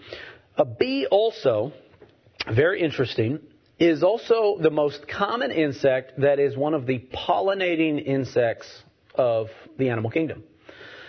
A bee also, very interesting, is also the most common insect that is one of the pollinating insects of the animal kingdom.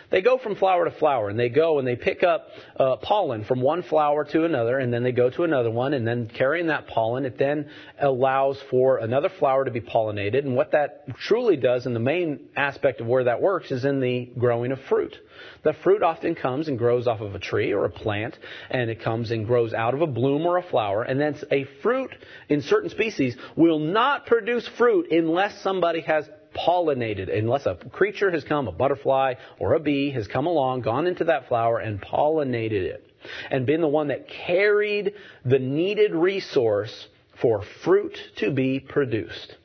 They go from flower to flower, and they go and they pick up uh, pollen from one flower to another, and then they go to another one, and then carrying that pollen, it then allows for another flower to be pollinated. And what that truly does, and the main aspect of where that works, is in the growing of fruit. The fruit often comes and grows off of a tree or a plant, and it comes and grows out of a bloom or a flower. And then a fruit in certain species will not produce fruit unless somebody has pollinated, unless a creature has come, a butterfly or a bee has come along, gone into that flower and pollinated it, and been the one that carried the needed resource for fruit to be produced.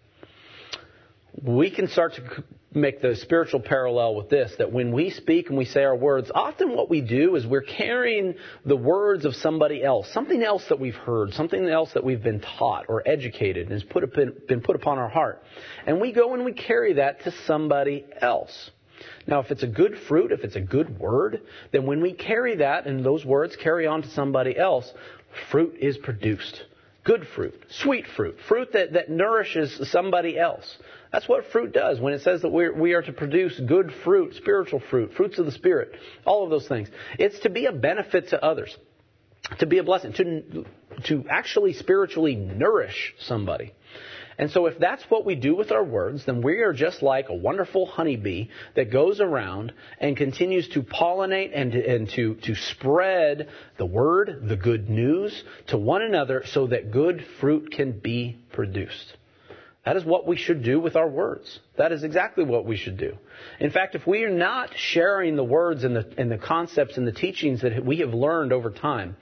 We can start to make the spiritual parallel with this that when we speak and we say our words, often what we do is we're carrying the words of somebody else, something else that we've heard, something else that we've been taught or educated and has put, been put upon our heart. And we go and we carry that to somebody else. Now, if it's a good fruit, if it's a good word, then when we carry that and those words carry on to somebody else, fruit is produced. Good fruit, sweet fruit, fruit that, that nourishes somebody else. That's what fruit does when it says that we're, we are to produce good fruit, spiritual fruit, fruits of the Spirit, all of those things. It's to be a benefit to others, to be a blessing, to, to actually spiritually nourish somebody. And so if that's what we do with our words, then we are just like a wonderful honeybee that goes around and continues to pollinate and, and to, to spread the word, the good news to one another so that good fruit can be produced. That is what we should do with our words. That is exactly what we should do. In fact, if we are not sharing the words and the, and the concepts and the teachings that we have learned over time,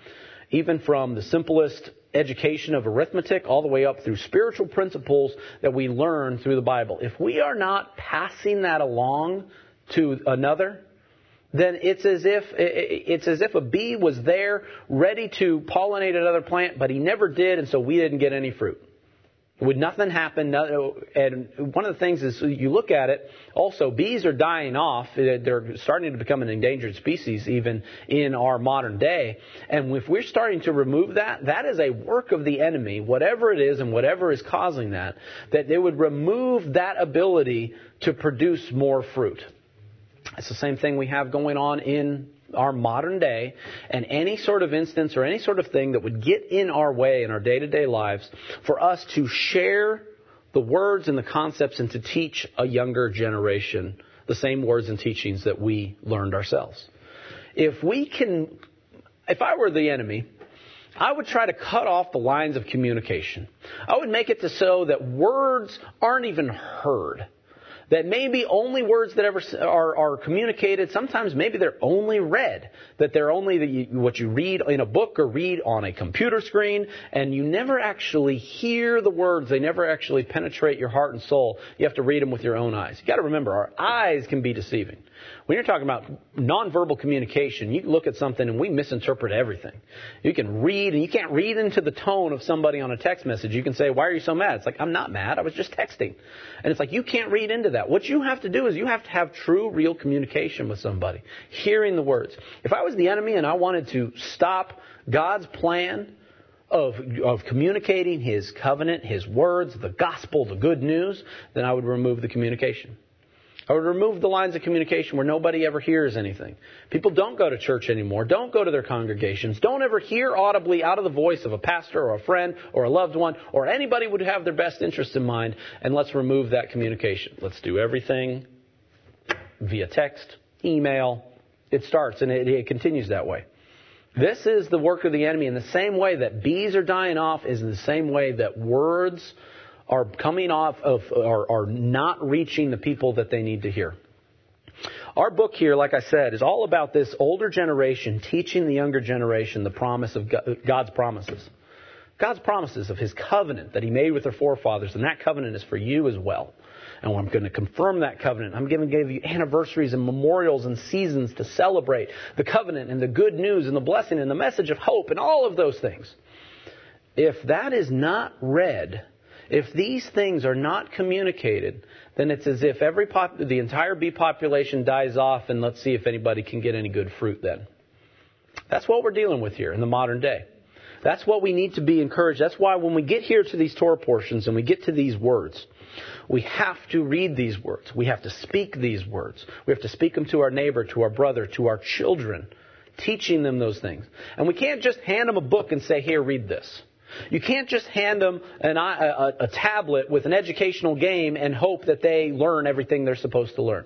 even from the simplest education of arithmetic all the way up through spiritual principles that we learn through the Bible. If we are not passing that along to another, then it's as if it's as if a bee was there ready to pollinate another plant, but he never did, and so we didn't get any fruit. Would nothing happen? And one of the things is you look at it. Also, bees are dying off. They're starting to become an endangered species even in our modern day. And if we're starting to remove that, that is a work of the enemy, whatever it is and whatever is causing that, that they would remove that ability to produce more fruit. It's the same thing we have going on in our modern day and any sort of instance or any sort of thing that would get in our way in our day to day lives for us to share the words and the concepts and to teach a younger generation the same words and teachings that we learned ourselves. If we can, if I were the enemy, I would try to cut off the lines of communication. I would make it to so that words aren't even heard that maybe only words that ever are, are communicated, sometimes maybe they're only read, that they're only the, what you read in a book or read on a computer screen, and you never actually hear the words. They never actually penetrate your heart and soul. You have to read them with your own eyes. You got to remember, our eyes can be deceiving. When you're talking about nonverbal communication, you look at something and we misinterpret everything. You can read, and you can't read into the tone of somebody on a text message. You can say, Why are you so mad? It's like, I'm not mad. I was just texting. And it's like, you can't read into that. What you have to do is you have to have true, real communication with somebody, hearing the words. If I was the enemy and I wanted to stop God's plan, of, of communicating His covenant, His words, the gospel, the good news, then I would remove the communication. I would remove the lines of communication where nobody ever hears anything. People don't go to church anymore, don't go to their congregations, don't ever hear audibly out of the voice of a pastor or a friend or a loved one or anybody would have their best interest in mind, and let's remove that communication. Let's do everything via text, email. It starts and it, it continues that way. This is the work of the enemy in the same way that bees are dying off is in the same way that words are coming off of, are, are not reaching the people that they need to hear. Our book here, like I said, is all about this older generation teaching the younger generation the promise of God's promises. God's promises of His covenant that He made with their forefathers, and that covenant is for you as well. And I'm going to confirm that covenant. I'm going to give you anniversaries and memorials and seasons to celebrate the covenant and the good news and the blessing and the message of hope and all of those things. If that is not read if these things are not communicated, then it's as if every pop- the entire bee population dies off, and let's see if anybody can get any good fruit then. That's what we're dealing with here in the modern day. That's what we need to be encouraged. That's why when we get here to these Torah portions and we get to these words, we have to read these words. We have to speak these words. We have to speak them to our neighbor, to our brother, to our children, teaching them those things. And we can't just hand them a book and say, here, read this. You can't just hand them an, a, a tablet with an educational game and hope that they learn everything they're supposed to learn.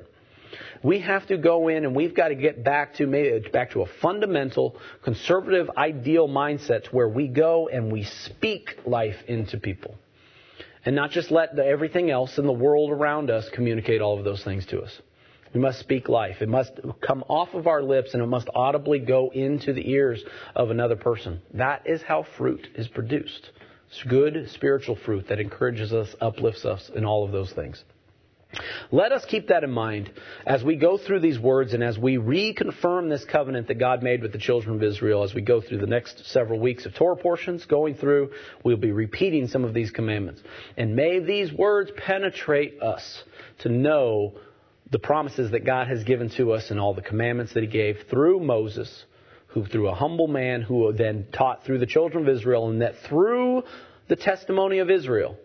We have to go in and we've got to get back to maybe back to a fundamental conservative ideal mindset where we go and we speak life into people. And not just let the, everything else in the world around us communicate all of those things to us. We must speak life. It must come off of our lips and it must audibly go into the ears of another person. That is how fruit is produced. It's good spiritual fruit that encourages us, uplifts us, and all of those things. Let us keep that in mind as we go through these words and as we reconfirm this covenant that God made with the children of Israel as we go through the next several weeks of Torah portions going through. We'll be repeating some of these commandments. And may these words penetrate us to know the promises that God has given to us and all the commandments that He gave through Moses, who through a humble man who then taught through the children of Israel, and that through the testimony of Israel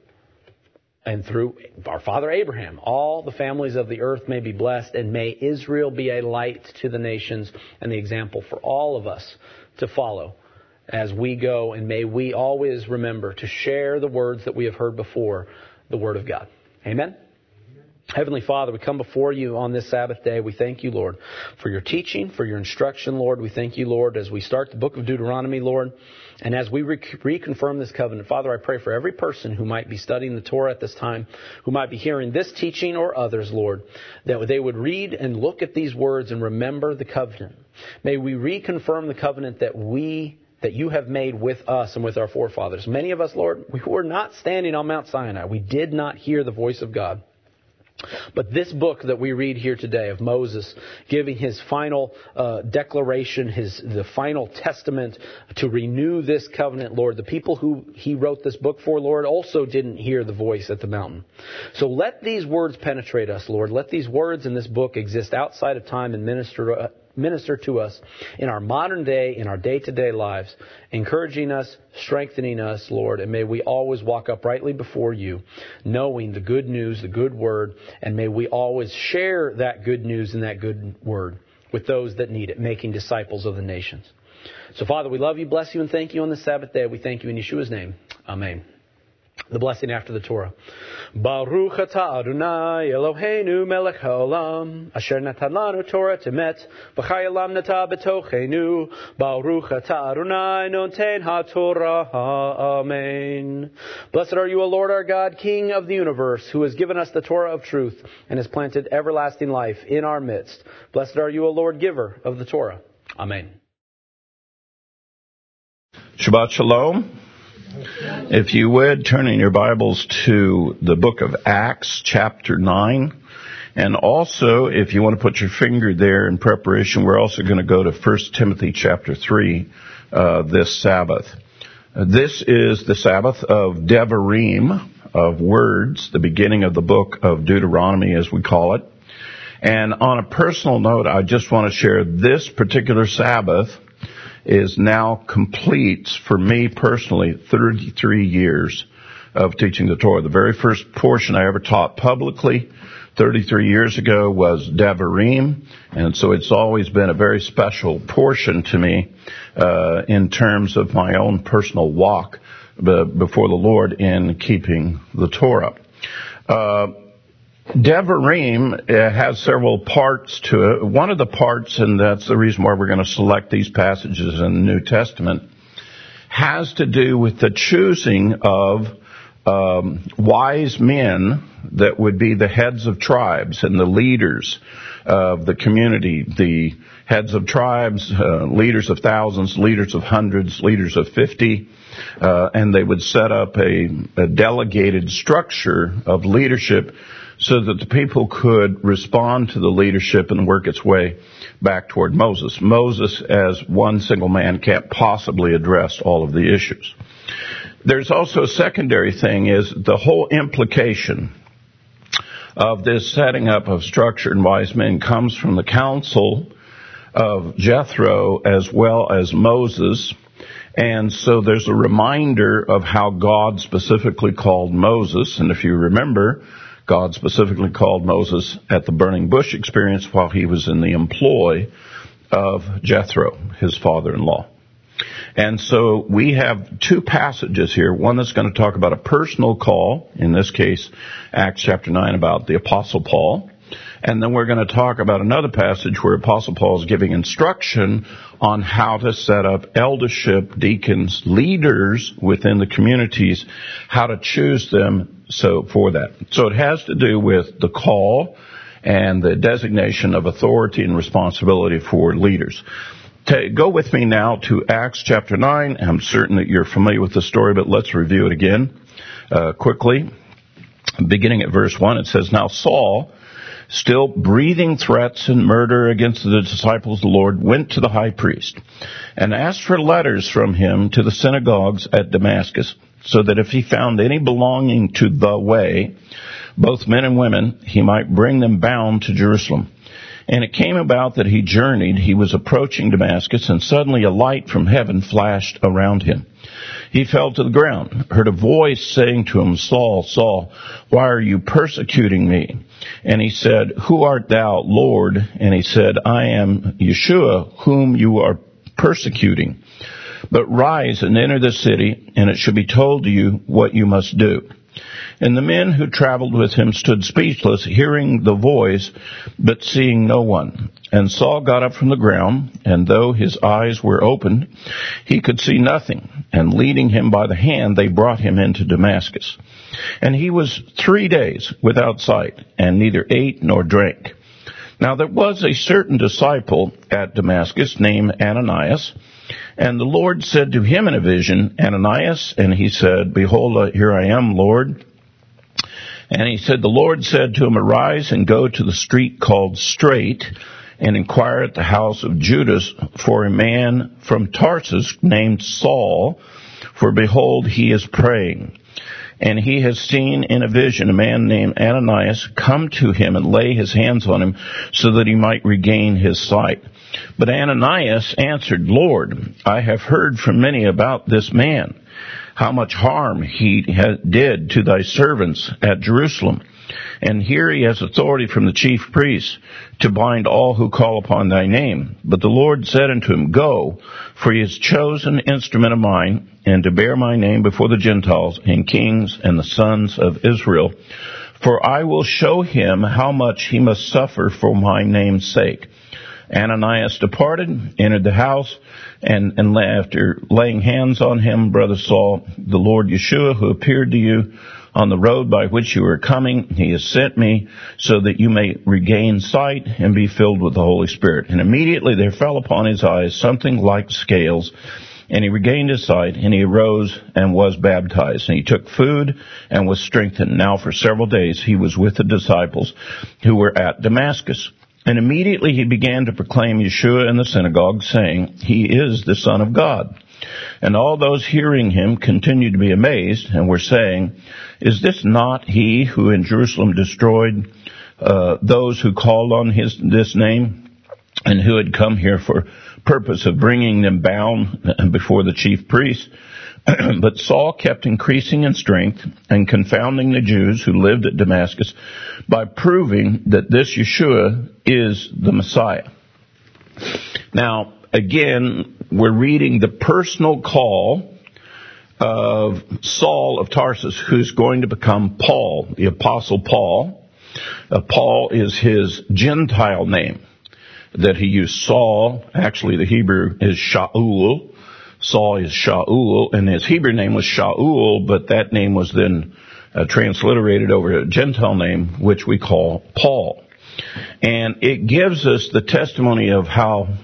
and through our father Abraham, all the families of the earth may be blessed, and may Israel be a light to the nations and the example for all of us to follow as we go, and may we always remember to share the words that we have heard before the Word of God. Amen? Heavenly Father, we come before you on this Sabbath day. We thank you, Lord, for your teaching, for your instruction, Lord. We thank you, Lord, as we start the book of Deuteronomy, Lord, and as we re- reconfirm this covenant. Father, I pray for every person who might be studying the Torah at this time, who might be hearing this teaching or others, Lord, that they would read and look at these words and remember the covenant. May we reconfirm the covenant that we that you have made with us and with our forefathers. Many of us, Lord, we were not standing on Mount Sinai. We did not hear the voice of God. But this book that we read here today of Moses giving his final uh, declaration, his the final testament to renew this covenant, Lord, the people who he wrote this book for, Lord, also didn't hear the voice at the mountain. So let these words penetrate us, Lord. Let these words in this book exist outside of time and minister uh, minister to us in our modern day, in our day to day lives, encouraging us, strengthening us, Lord, and may we always walk uprightly before you, knowing the good news, the good word, and may we always share that good news and that good word with those that need it, making disciples of the nations. So, Father, we love you, bless you, and thank you on this Sabbath day. We thank you in Yeshua's name. Amen. The blessing after the Torah. Baruch Adonai Eloheinu melech haolam asher natan lanu Torat emet v'chayalam nata Baruch Adonai haTorah Amen. Blessed are you, O Lord our God, King of the universe, who has given us the Torah of truth and has planted everlasting life in our midst. Blessed are you, O Lord, giver of the Torah. Amen. Shabbat Shalom. If you would, turn in your Bibles to the book of Acts, chapter 9. And also, if you want to put your finger there in preparation, we're also going to go to 1 Timothy chapter 3 uh, this Sabbath. This is the Sabbath of Devarim, of words, the beginning of the book of Deuteronomy, as we call it. And on a personal note, I just want to share this particular Sabbath is now complete for me personally 33 years of teaching the Torah. The very first portion I ever taught publicly 33 years ago was Devarim, and so it's always been a very special portion to me uh, in terms of my own personal walk before the Lord in keeping the Torah. Uh, Devarim uh, has several parts to it. One of the parts, and that's the reason why we're going to select these passages in the New Testament, has to do with the choosing of um, wise men that would be the heads of tribes and the leaders of the community, the heads of tribes, uh, leaders of thousands, leaders of hundreds, leaders of fifty, uh, and they would set up a, a delegated structure of leadership so that the people could respond to the leadership and work its way back toward Moses. Moses, as one single man, can't possibly address all of the issues. There's also a secondary thing is the whole implication of this setting up of structured wise men comes from the counsel of Jethro as well as Moses. And so there's a reminder of how God specifically called Moses. And if you remember, God specifically called Moses at the burning bush experience while he was in the employ of Jethro, his father-in-law. And so we have two passages here. One that's going to talk about a personal call, in this case, Acts chapter 9 about the apostle Paul. And then we're going to talk about another passage where Apostle Paul is giving instruction on how to set up eldership, deacons, leaders within the communities, how to choose them so for that. So it has to do with the call and the designation of authority and responsibility for leaders. go with me now to Acts chapter 9. I'm certain that you're familiar with the story, but let's review it again uh, quickly. Beginning at verse 1, it says, Now Saul, still breathing threats and murder against the disciples of the Lord, went to the high priest and asked for letters from him to the synagogues at Damascus, so that if he found any belonging to the way, both men and women, he might bring them bound to Jerusalem. And it came about that he journeyed, he was approaching Damascus, and suddenly a light from heaven flashed around him. He fell to the ground, heard a voice saying to him, Saul, Saul, why are you persecuting me? And he said, Who art thou, Lord? And he said, I am Yeshua, whom you are persecuting. But rise and enter the city, and it shall be told to you what you must do. And the men who traveled with him stood speechless, hearing the voice, but seeing no one. And Saul got up from the ground, and though his eyes were opened, he could see nothing. And leading him by the hand, they brought him into Damascus. And he was three days without sight, and neither ate nor drank. Now there was a certain disciple at Damascus named Ananias, and the Lord said to him in a vision, Ananias, and he said, Behold, uh, here I am, Lord. And he said, The Lord said to him, Arise and go to the street called Straight, and inquire at the house of Judas for a man from Tarsus named Saul, for behold, he is praying. And he has seen in a vision a man named Ananias come to him and lay his hands on him so that he might regain his sight. But Ananias answered, Lord, I have heard from many about this man, how much harm he did to thy servants at Jerusalem. And here he has authority from the chief priests to bind all who call upon thy name. But the Lord said unto him, Go, for he is chosen instrument of mine, and to bear my name before the Gentiles and kings and the sons of Israel. For I will show him how much he must suffer for my name's sake. Ananias departed, entered the house, and, and after laying hands on him, brother Saul, the Lord Yeshua, who appeared to you on the road by which you are coming, he has sent me so that you may regain sight and be filled with the Holy Spirit. And immediately there fell upon his eyes something like scales, and he regained his sight, and he arose and was baptized. And he took food and was strengthened. Now for several days he was with the disciples who were at Damascus. And immediately he began to proclaim Yeshua in the synagogue, saying, He is the Son of God. And all those hearing him continued to be amazed and were saying, Is this not he who in Jerusalem destroyed uh, those who called on his this name and who had come here for purpose of bringing them bound before the chief priests? but Saul kept increasing in strength and confounding the Jews who lived at Damascus by proving that this Yeshua is the Messiah. Now, again, we're reading the personal call of Saul of Tarsus, who's going to become Paul, the Apostle Paul. Uh, Paul is his Gentile name that he used. Saul, actually the Hebrew is Shaul. Saul is Shaul, and his Hebrew name was Shaul, but that name was then uh, transliterated over a Gentile name, which we call Paul. And it gives us the testimony of how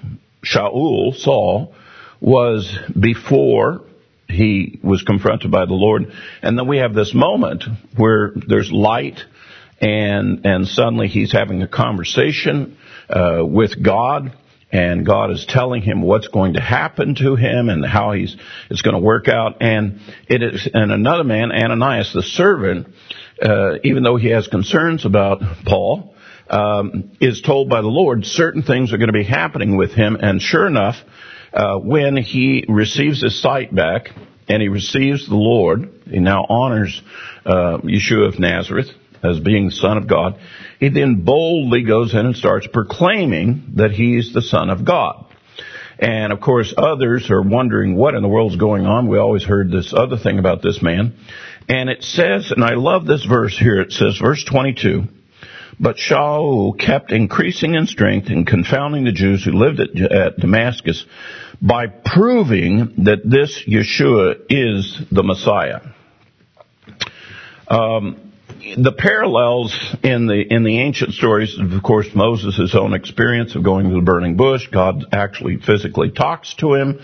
Shaul, Saul, was before he was confronted by the Lord. And then we have this moment where there's light and, and suddenly he's having a conversation, uh, with God and God is telling him what's going to happen to him and how he's it's going to work out. And it is and another man, Ananias, the servant, uh, even though he has concerns about Paul, um, is told by the Lord certain things are going to be happening with him. And sure enough, uh, when he receives his sight back and he receives the Lord, he now honors uh, Yeshua of Nazareth as being the Son of God, he then boldly goes in and starts proclaiming that he's the Son of God. And of course, others are wondering what in the world's going on. We always heard this other thing about this man. And it says, and I love this verse here, it says, verse 22, but Shaul kept increasing in strength and confounding the Jews who lived at, at Damascus by proving that this Yeshua is the Messiah. Um, the parallels in the in the ancient stories, of course, Moses' own experience of going to the burning bush. God actually physically talks to him,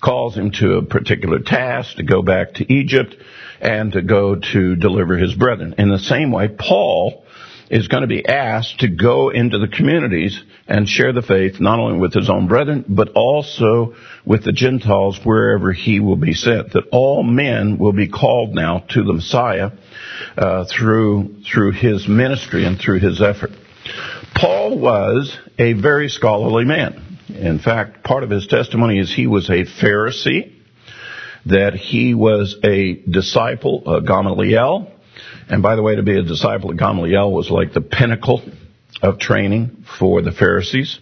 calls him to a particular task to go back to Egypt and to go to deliver his brethren. In the same way, Paul is going to be asked to go into the communities and share the faith not only with his own brethren, but also with the Gentiles wherever he will be sent. That all men will be called now to the Messiah uh, through through his ministry and through his effort. Paul was a very scholarly man. In fact, part of his testimony is he was a Pharisee, that he was a disciple of Gamaliel, and by the way, to be a disciple of Gamaliel was like the pinnacle of training for the Pharisees.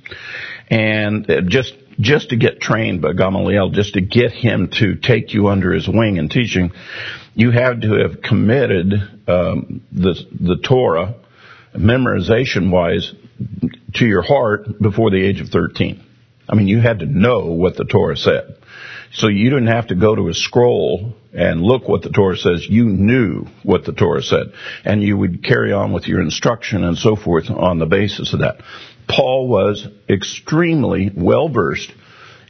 And just just to get trained by Gamaliel, just to get him to take you under his wing and teaching, you had to have committed um, the the Torah, memorization wise, to your heart before the age of thirteen. I mean, you had to know what the Torah said. So you didn't have to go to a scroll and look what the Torah says. You knew what the Torah said. And you would carry on with your instruction and so forth on the basis of that. Paul was extremely well versed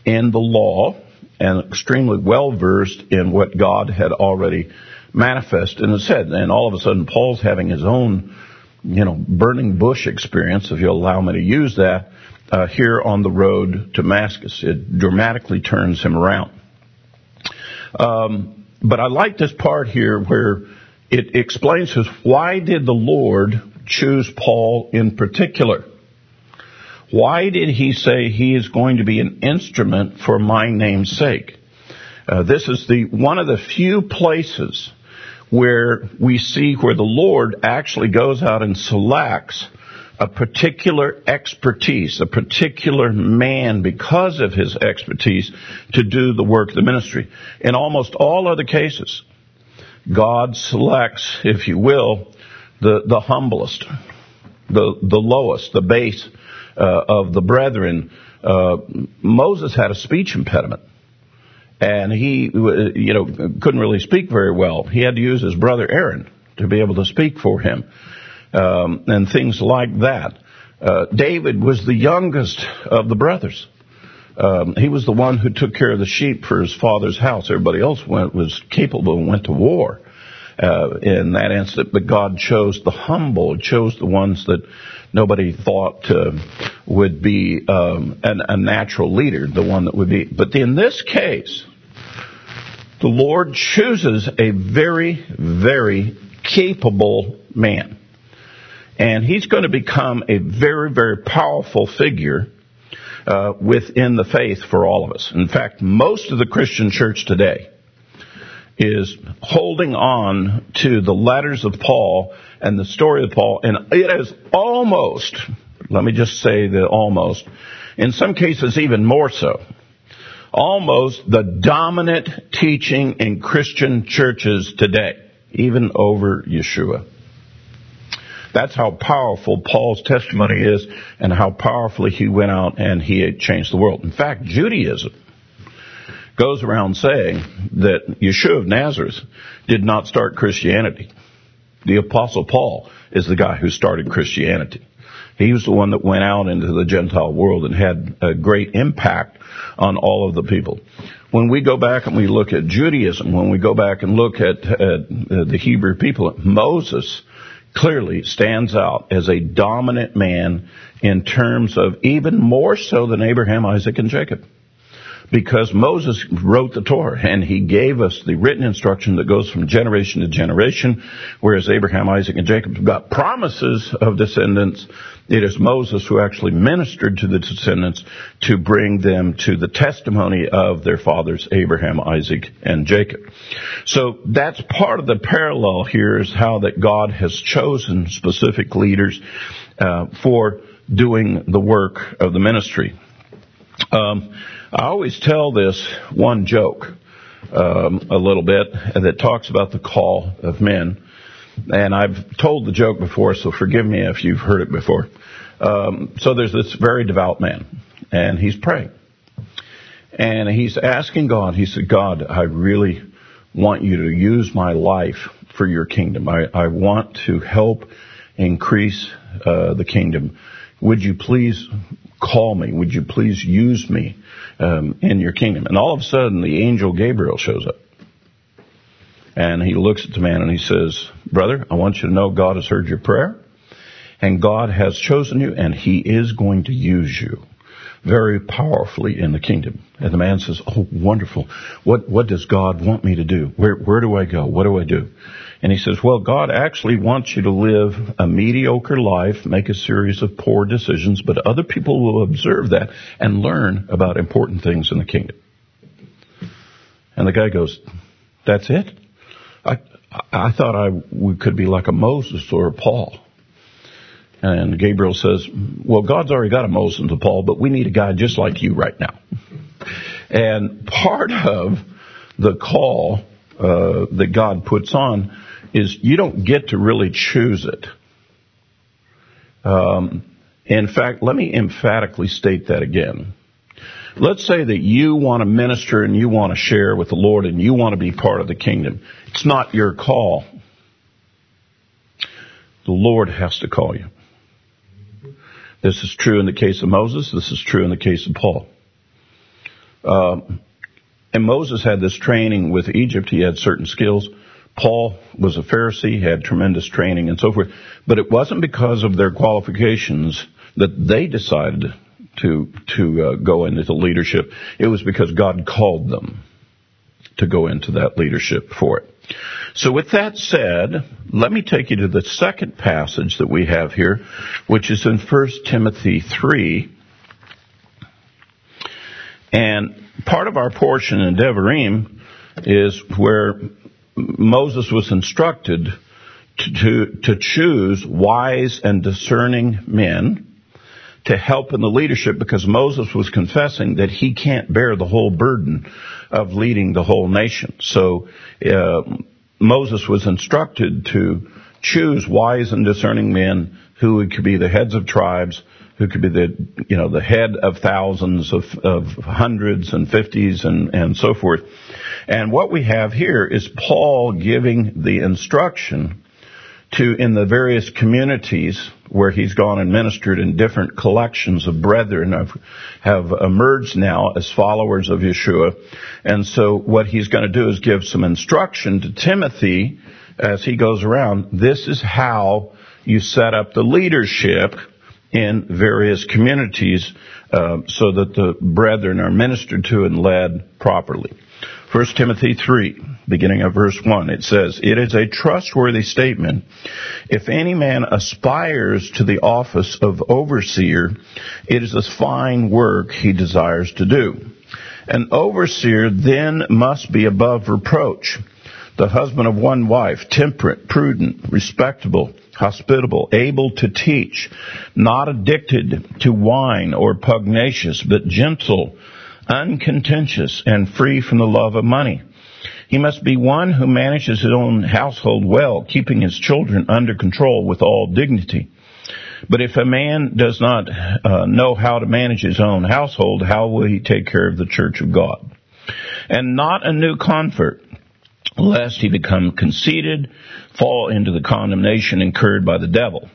in the law and extremely well versed in what God had already manifested and said. And all of a sudden, Paul's having his own, you know, burning bush experience, if you'll allow me to use that, uh, here on the road to Damascus. It dramatically turns him around. Um, but I like this part here where it explains us why did the Lord choose Paul in particular? Why did he say he is going to be an instrument for my name's sake? Uh, this is the one of the few places where we see where the Lord actually goes out and selects a particular expertise, a particular man because of his expertise to do the work of the ministry. In almost all other cases, God selects, if you will, the, the humblest, the, the lowest, the base uh, of the brethren. Uh, Moses had a speech impediment. And he, you know, couldn't really speak very well. He had to use his brother Aaron to be able to speak for him um, and things like that. Uh, David was the youngest of the brothers. Um, he was the one who took care of the sheep for his father's house. Everybody else went was capable and went to war uh, in that instant. But God chose the humble, chose the ones that nobody thought uh, would be um, an, a natural leader, the one that would be. But in this case, the Lord chooses a very, very capable man. And he's going to become a very, very powerful figure uh, within the faith for all of us. In fact, most of the Christian church today is holding on to the letters of Paul and the story of Paul, and it is almost, let me just say the almost, in some cases even more so, almost the dominant teaching in Christian churches today, even over Yeshua. That's how powerful Paul's testimony is and how powerfully he went out and he changed the world. In fact, Judaism goes around saying that Yeshua of Nazareth did not start Christianity. The apostle Paul is the guy who started Christianity. He was the one that went out into the Gentile world and had a great impact on all of the people. When we go back and we look at Judaism, when we go back and look at, at the Hebrew people, Moses clearly stands out as a dominant man in terms of even more so than Abraham, Isaac, and Jacob. Because Moses wrote the Torah and he gave us the written instruction that goes from generation to generation, whereas Abraham, Isaac, and Jacob got promises of descendants it is Moses who actually ministered to the descendants to bring them to the testimony of their fathers, Abraham, Isaac, and Jacob. So that's part of the parallel here is how that God has chosen specific leaders uh, for doing the work of the ministry. Um, I always tell this one joke um, a little bit that talks about the call of men and I've told the joke before, so forgive me if you've heard it before. Um, so there's this very devout man, and he's praying. And he's asking God, he said, God, I really want you to use my life for your kingdom. I, I want to help increase uh, the kingdom. Would you please call me? Would you please use me um, in your kingdom? And all of a sudden, the angel Gabriel shows up. And he looks at the man and he says, Brother, I want you to know God has heard your prayer and God has chosen you and he is going to use you very powerfully in the kingdom. And the man says, Oh, wonderful. What, what does God want me to do? Where, where do I go? What do I do? And he says, well, God actually wants you to live a mediocre life, make a series of poor decisions, but other people will observe that and learn about important things in the kingdom. And the guy goes, that's it? I, I thought I we could be like a Moses or a Paul. And Gabriel says, well, God's already got a Moses and a Paul, but we need a guy just like you right now. And part of the call uh, that God puts on is you don't get to really choose it. Um, in fact, let me emphatically state that again. Let's say that you want to minister and you want to share with the Lord and you want to be part of the kingdom. It's not your call. The Lord has to call you. This is true in the case of Moses. This is true in the case of Paul. Um, and Moses had this training with Egypt. He had certain skills. Paul was a Pharisee, had tremendous training and so forth. But it wasn't because of their qualifications that they decided to to uh, go into leadership. It was because God called them to go into that leadership for it. So with that said, let me take you to the second passage that we have here, which is in 1 Timothy 3. And part of our portion in Devarim is where Moses was instructed to, to, to choose wise and discerning men to help in the leadership because Moses was confessing that he can't bear the whole burden of leading the whole nation. So uh, Moses was instructed to choose wise and discerning men who could be the heads of tribes, who could be the you know the head of thousands of, of hundreds and fifties and and so forth. And what we have here is Paul giving the instruction to in the various communities where he's gone and ministered in different collections of brethren have, have emerged now as followers of Yeshua. And so what he's going to do is give some instruction to Timothy as he goes around. This is how you set up the leadership in various communities uh, so that the brethren are ministered to and led properly. 1 Timothy 3, beginning of verse 1, it says, It is a trustworthy statement. If any man aspires to the office of overseer, it is a fine work he desires to do. An overseer then must be above reproach, the husband of one wife, temperate, prudent, respectable, hospitable, able to teach, not addicted to wine or pugnacious, but gentle, uncontentious, and free from the love of money. He must be one who manages his own household well, keeping his children under control with all dignity. But if a man does not uh, know how to manage his own household, how will he take care of the church of God? And not a new convert, lest he become conceited, fall into the condemnation incurred by the devil.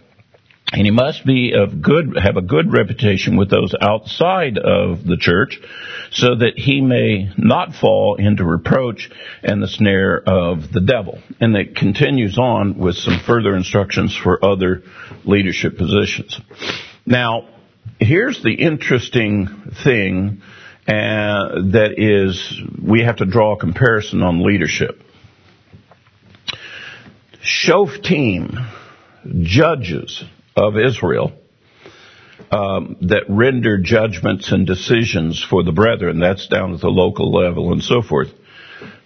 And he must be of good, have a good reputation with those outside of the church so that he may not fall into reproach and the snare of the devil. And it continues on with some further instructions for other leadership positions. Now, here's the interesting thing uh, that is we have to draw a comparison on leadership. Shoftim, judges, of Israel um, that render judgments and decisions for the brethren. That's down at the local level and so forth.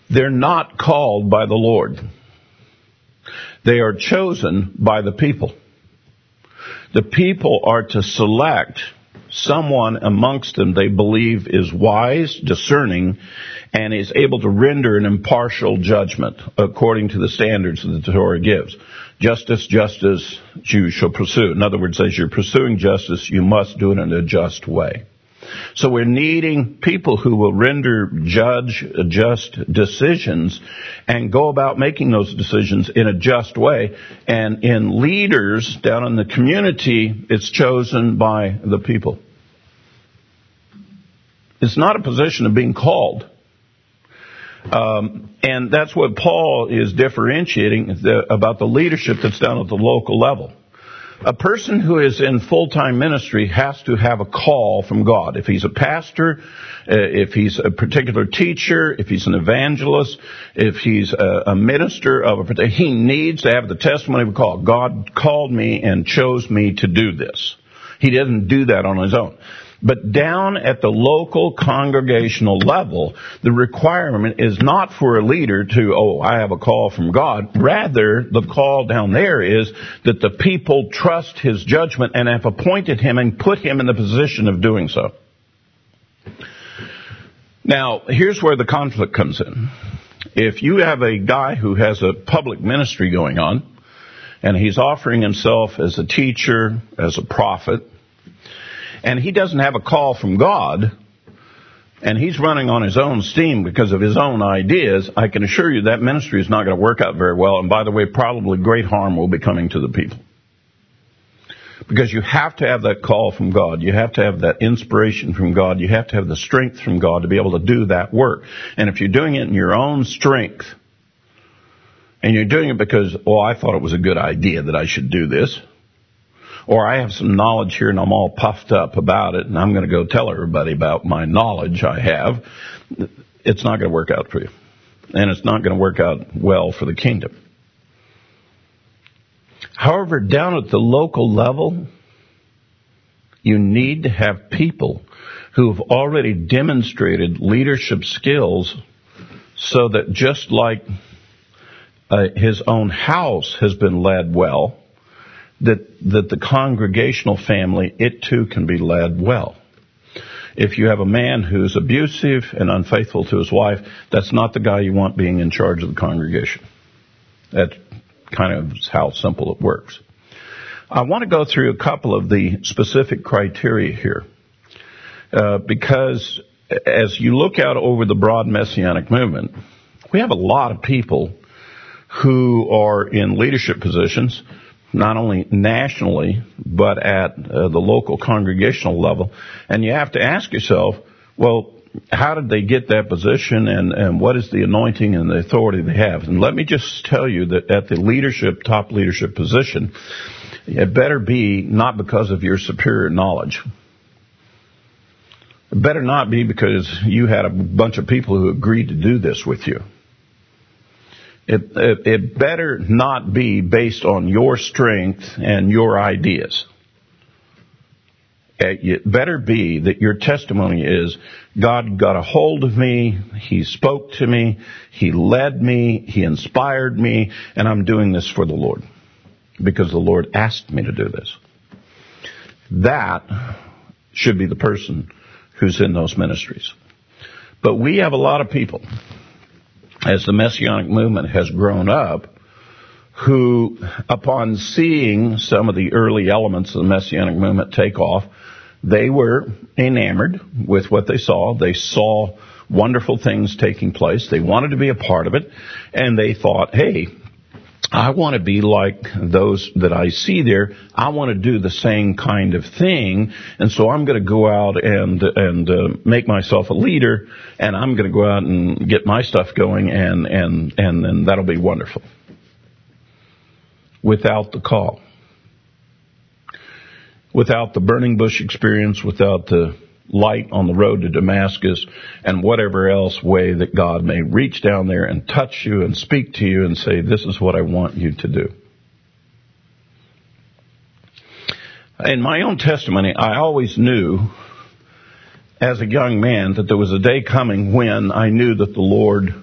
They're not called by the Lord. They are chosen by the people. The people are to select someone amongst them they believe is wise, discerning, and is able to render an impartial judgment according to the standards that the Torah gives. Justice, justice, you shall pursue. In other words, as you're pursuing justice, you must do it in a just way. So we're needing people who will render judge uh, just decisions and go about making those decisions in a just way. And in leaders down in the community, it's chosen by the people. It's not a position of being called. Um, and that's what Paul is differentiating the, about the leadership that's down at the local level. A person who is in full-time ministry has to have a call from God. If he's a pastor, uh, if he's a particular teacher, if he's an evangelist, if he's a, minister of a particular, he needs to have the testimony of a call. God called me and chose me to do this. He doesn't do that on his own. But down at the local congregational level, the requirement is not for a leader to, oh, I have a call from God. Rather, the call down there is that the people trust his judgment and have appointed him and put him in the position of doing so. Now, here's where the conflict comes in. If you have a guy who has a public ministry going on, and he's offering himself as a teacher, as a prophet, and he doesn't have a call from God, and he's running on his own steam because of his own ideas, I can assure you that ministry is not going to work out very well, and by the way, probably great harm will be coming to the people. Because you have to have that call from God. You have to have that inspiration from God. You have to have the strength from God to be able to do that work. And if you're doing it in your own strength, and you're doing it because, oh, I thought it was a good idea that I should do this, or I have some knowledge here and I'm all puffed up about it and I'm going to go tell everybody about my knowledge I have, it's not going to work out for you. And it's not going to work out well for the kingdom. However, down at the local level, you need to have people who have already demonstrated leadership skills so that just like uh, his own house has been led well, that, that the congregational family, it too can be led well. If you have a man who's abusive and unfaithful to his wife, that's not the guy you want being in charge of the congregation. That's kind of how simple it works. I want to go through a couple of the specific criteria here. Uh, because as you look out over the broad messianic movement, we have a lot of people who are in leadership positions not only nationally, but at uh, the local congregational level. And you have to ask yourself, well, how did they get that position and, and what is the anointing and the authority they have? And let me just tell you that at the leadership, top leadership position, it better be not because of your superior knowledge. It better not be because you had a bunch of people who agreed to do this with you. It, it, it better not be based on your strength and your ideas. Eh, it better be that your testimony is God got a hold of me, He spoke to me, He led me, He inspired me, and I'm doing this for the Lord. Because the Lord asked me to do this. That should be the person who's in those ministries. But we have a lot of people as the Messianic movement has grown up, who, upon seeing some of the early elements of the Messianic movement take off, they were enamored with what they saw. They saw wonderful things taking place. They wanted to be a part of it, and they thought, hey, I want to be like those that I see there. I want to do the same kind of thing, and so I'm going to go out and and uh, make myself a leader, and I'm going to go out and get my stuff going, and and and then that'll be wonderful. Without the call, without the burning bush experience, without the light on the road to Damascus and whatever else way that God may reach down there and touch you and speak to you and say, this is what I want you to do. In my own testimony, I always knew as a young man that there was a day coming when I knew that the Lord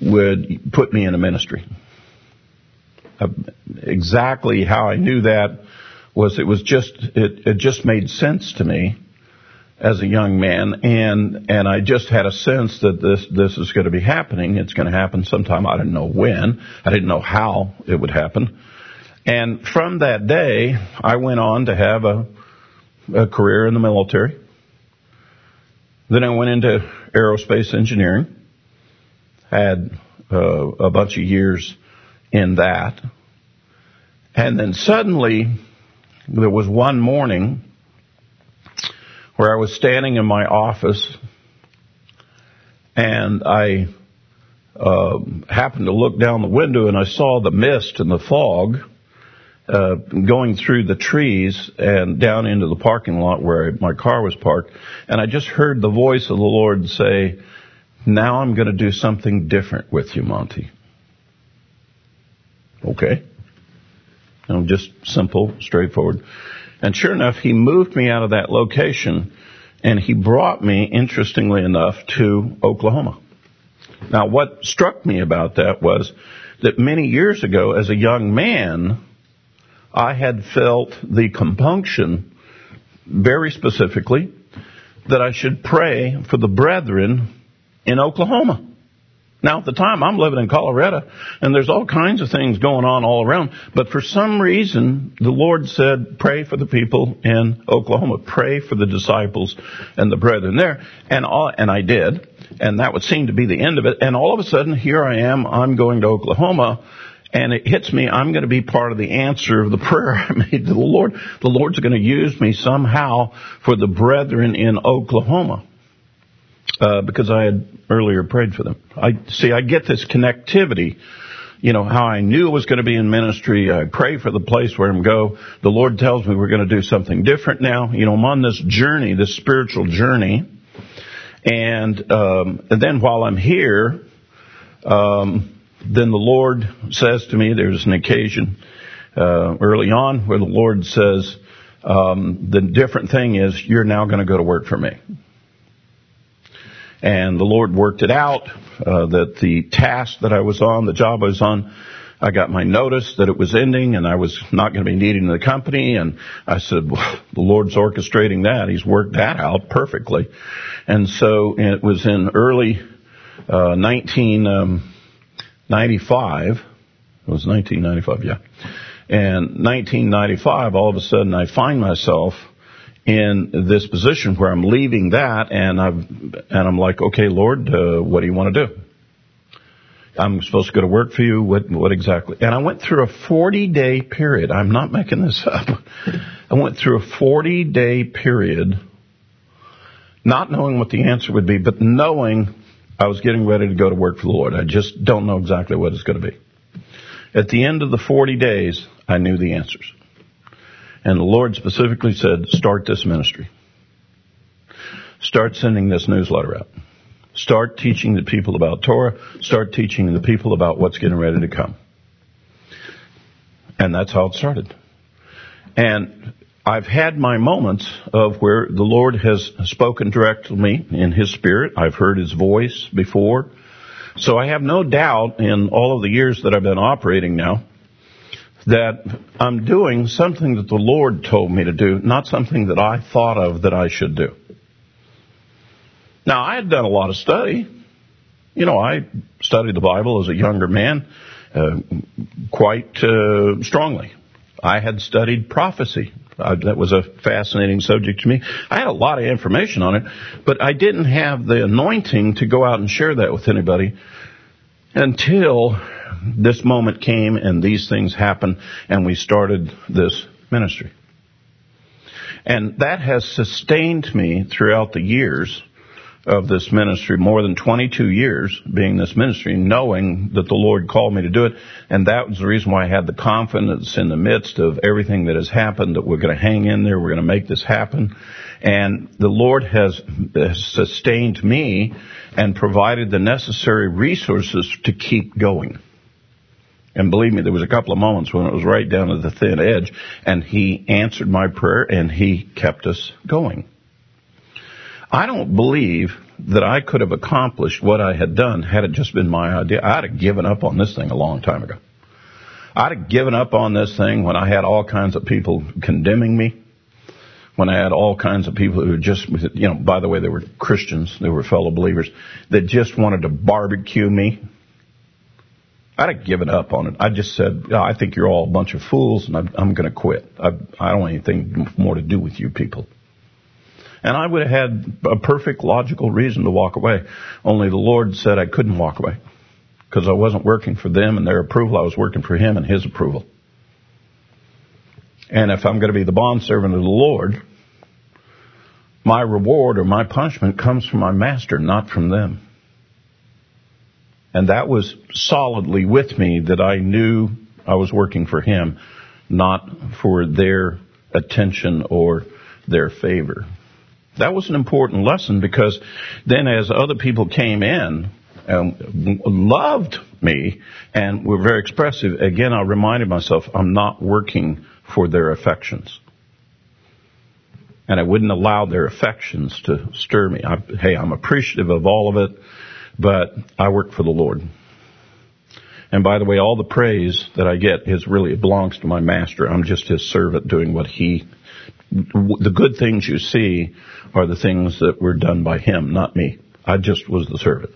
would put me in a ministry. Uh, exactly how I knew that was it was just it, it just made sense to me as a young man, and and I just had a sense that this this is going to be happening. It's going to happen sometime. I didn't know when. I didn't know how it would happen. And from that day, I went on to have a a career in the military. Then I went into aerospace engineering. Had uh, a bunch of years in that, and then suddenly there was one morning where I was standing in my office and I uh, happened to look down the window and I saw the mist and the fog uh, going through the trees and down into the parking lot where my car was parked. And I just heard the voice of the Lord say, now I'm going to do something different with you, Monty. Okay. You know, just simple, straightforward. And sure enough, he moved me out of that location and he brought me, interestingly enough, to Oklahoma. Now, what struck me about that was that many years ago, as a young man, I had felt the compunction very specifically that I should pray for the brethren in Oklahoma. Now, at the time, I'm living in Colorado, and there's all kinds of things going on all around. But for some reason, the Lord said, pray for the people in Oklahoma. Pray for the disciples and the brethren there. And, all, and I did. And that would seem to be the end of it. And all of a sudden, here I am. I'm going to Oklahoma. And it hits me, I'm going to be part of the answer of the prayer I made to the Lord. The Lord's going to use me somehow for the brethren in Oklahoma uh, because I had earlier prayed for them. I see. I get this connectivity. You know how I knew it was going to be in ministry. I pray for the place where I'm go. The Lord tells me we're going to do something different now. You know I'm on this journey, this spiritual journey, and um, and then while I'm here, um, then the Lord says to me, there's an occasion uh, early on where the Lord says, um, the different thing is you're now going to go to work for me. And the Lord worked it out uh, that the task that I was on, the job I was on, I got my notice that it was ending and I was not going to be needing the company. And I said, well, the Lord's orchestrating that. He's worked that out perfectly. And so it was in early uh, 1995. Um, it was 1995, yeah. And 1995, all of a sudden I find myself in this position where I'm leaving that and I've, and I'm like, okay, Lord, uh, what do you want to do? I'm supposed to go to work for you. What, what exactly? And I went through a 40 day period. I'm not making this up. I went through a 40 day period, not knowing what the answer would be, but knowing I was getting ready to go to work for the Lord. I just don't know exactly what it's going to be. At the end of the 40 days, I knew the answers. And the Lord specifically said, start this ministry. Start sending this newsletter out. Start teaching the people about Torah. Start teaching the people about what's getting ready to come. And that's how it started. And I've had my moments of where the Lord has spoken direct to me in His Spirit. I've heard His voice before. So I have no doubt in all of the years that I've been operating now that I'm doing something that the Lord told me to do, not something that I thought of that I should do. Now, I had done a lot of study. You know, I studied the Bible as a younger man uh, quite uh, strongly. I had studied prophecy. That was a fascinating subject to me. I had a lot of information on it, but I didn't have the anointing to go out and share that with anybody until this moment came and these things happened and we started this ministry. And that has sustained me throughout the years of this ministry, more than 22 years being this ministry, knowing that the Lord called me to do it. And that was the reason why I had the confidence in the midst of everything that has happened that we're going to hang in there, we're going to make this happen. And the Lord has sustained me and provided the necessary resources to keep going. And believe me, there was a couple of moments when it was right down to the thin edge, and he answered my prayer and he kept us going. I don't believe that I could have accomplished what I had done had it just been my idea. I'd have given up on this thing a long time ago. I'd have given up on this thing when I had all kinds of people condemning me, when I had all kinds of people who just, you know, by the way, they were Christians, they were fellow believers, that just wanted to barbecue me I'd have given up on it. I just said, oh, I think you're all a bunch of fools and I'm, I'm going to quit. I, I don't want anything more to do with you people. And I would have had a perfect logical reason to walk away. Only the Lord said I couldn't walk away because I wasn't working for them and their approval. I was working for Him and His approval. And if I'm going to be the bondservant of the Lord, my reward or my punishment comes from my master, not from them. And that was solidly with me that I knew I was working for him, not for their attention or their favor. That was an important lesson because then as other people came in and loved me and were very expressive, again I reminded myself I'm not working for their affections. And I wouldn't allow their affections to stir me. I, hey, I'm appreciative of all of it but I work for the Lord. And by the way, all the praise that I get is really it belongs to my master. I'm just his servant doing what he. The good things you see are the things that were done by him, not me. I just was the servant.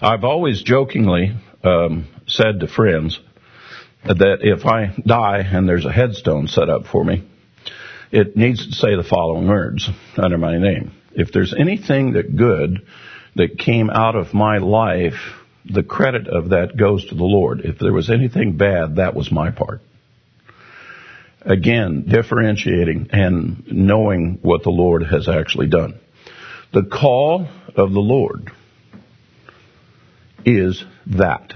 I've always jokingly um, said to friends that if I die and there's a headstone set up for me, it needs to say the following words under my name. If there's anything that good that came out of my life the credit of that goes to the Lord. If there was anything bad, that was my part. Again, differentiating and knowing what the Lord has actually done. The call of the Lord is that.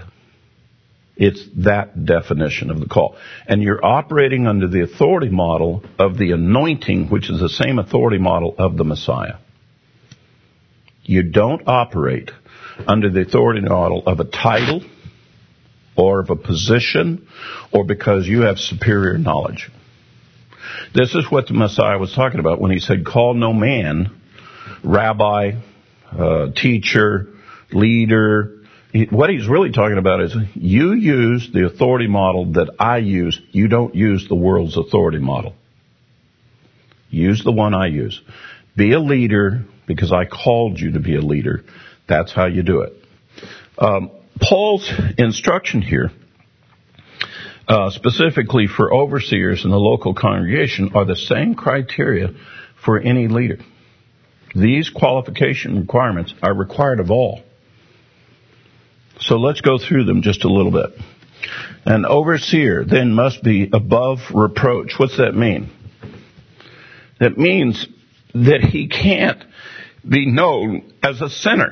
It's that definition of the call. And you're operating under the authority model of the anointing, which is the same authority model of the Messiah. You don't operate under the authority model of a title or of a position or because you have superior knowledge. This is what the Messiah was talking about when he said, call no man rabbi, uh, teacher, leader. what he's really talking about is you use the authority model that I use. You don't use the world's authority model. Use the one I use. Be a leader because I called you to be a leader. That's how you do it. Um, Paul's instruction here, uh, specifically for overseers in the local congregation, are the same criteria for any leader. These qualification requirements are required of all. So let's go through them just a little bit. An overseer then must be above reproach. What's that mean? That means that he can't be known as a sinner.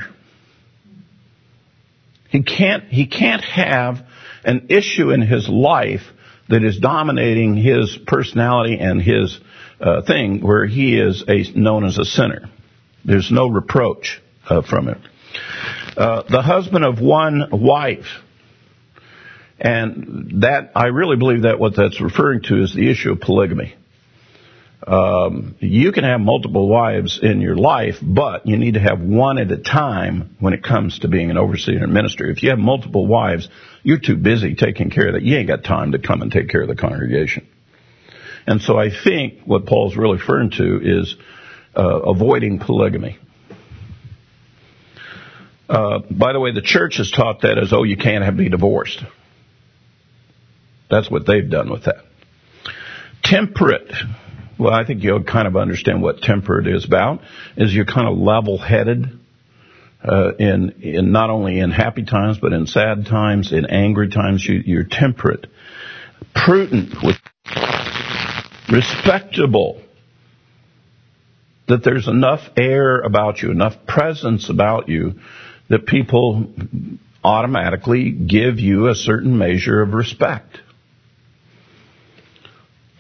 He can't, he can't have an issue in his life that is dominating his personality and his uh, thing where he is a, known as a sinner. There's no reproach uh, from it. Uh, the husband of one wife, and that I really believe that what that's referring to is the issue of polygamy. Um, you can have multiple wives in your life, but you need to have one at a time when it comes to being an overseer in ministry. If you have multiple wives, you're too busy taking care of that. You ain't got time to come and take care of the congregation. And so I think what Paul's really referring to is uh, avoiding polygamy. Uh, by the way, the church has taught that as, oh, you can't have, be divorced. That's what they've done with that. Temperate well, I think you'll kind of understand what temperate is about, is you're kind of level-headed, uh, in, in not only in happy times, but in sad times, in angry times, you, you're temperate. Prudent, with respectable, that there's enough air about you, enough presence about you, that people automatically give you a certain measure of respect.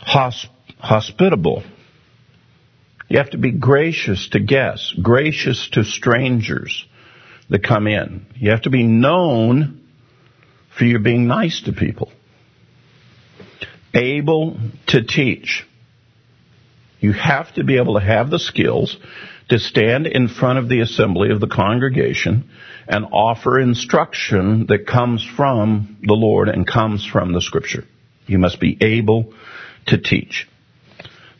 Hosp- hospitable. You have to be gracious to guests, gracious to strangers that come in. You have to be known for your being nice to people. Able to teach. You have to be able to have the skills to stand in front of the assembly of the congregation and offer instruction that comes from the Lord and comes from the scripture. You must be able to teach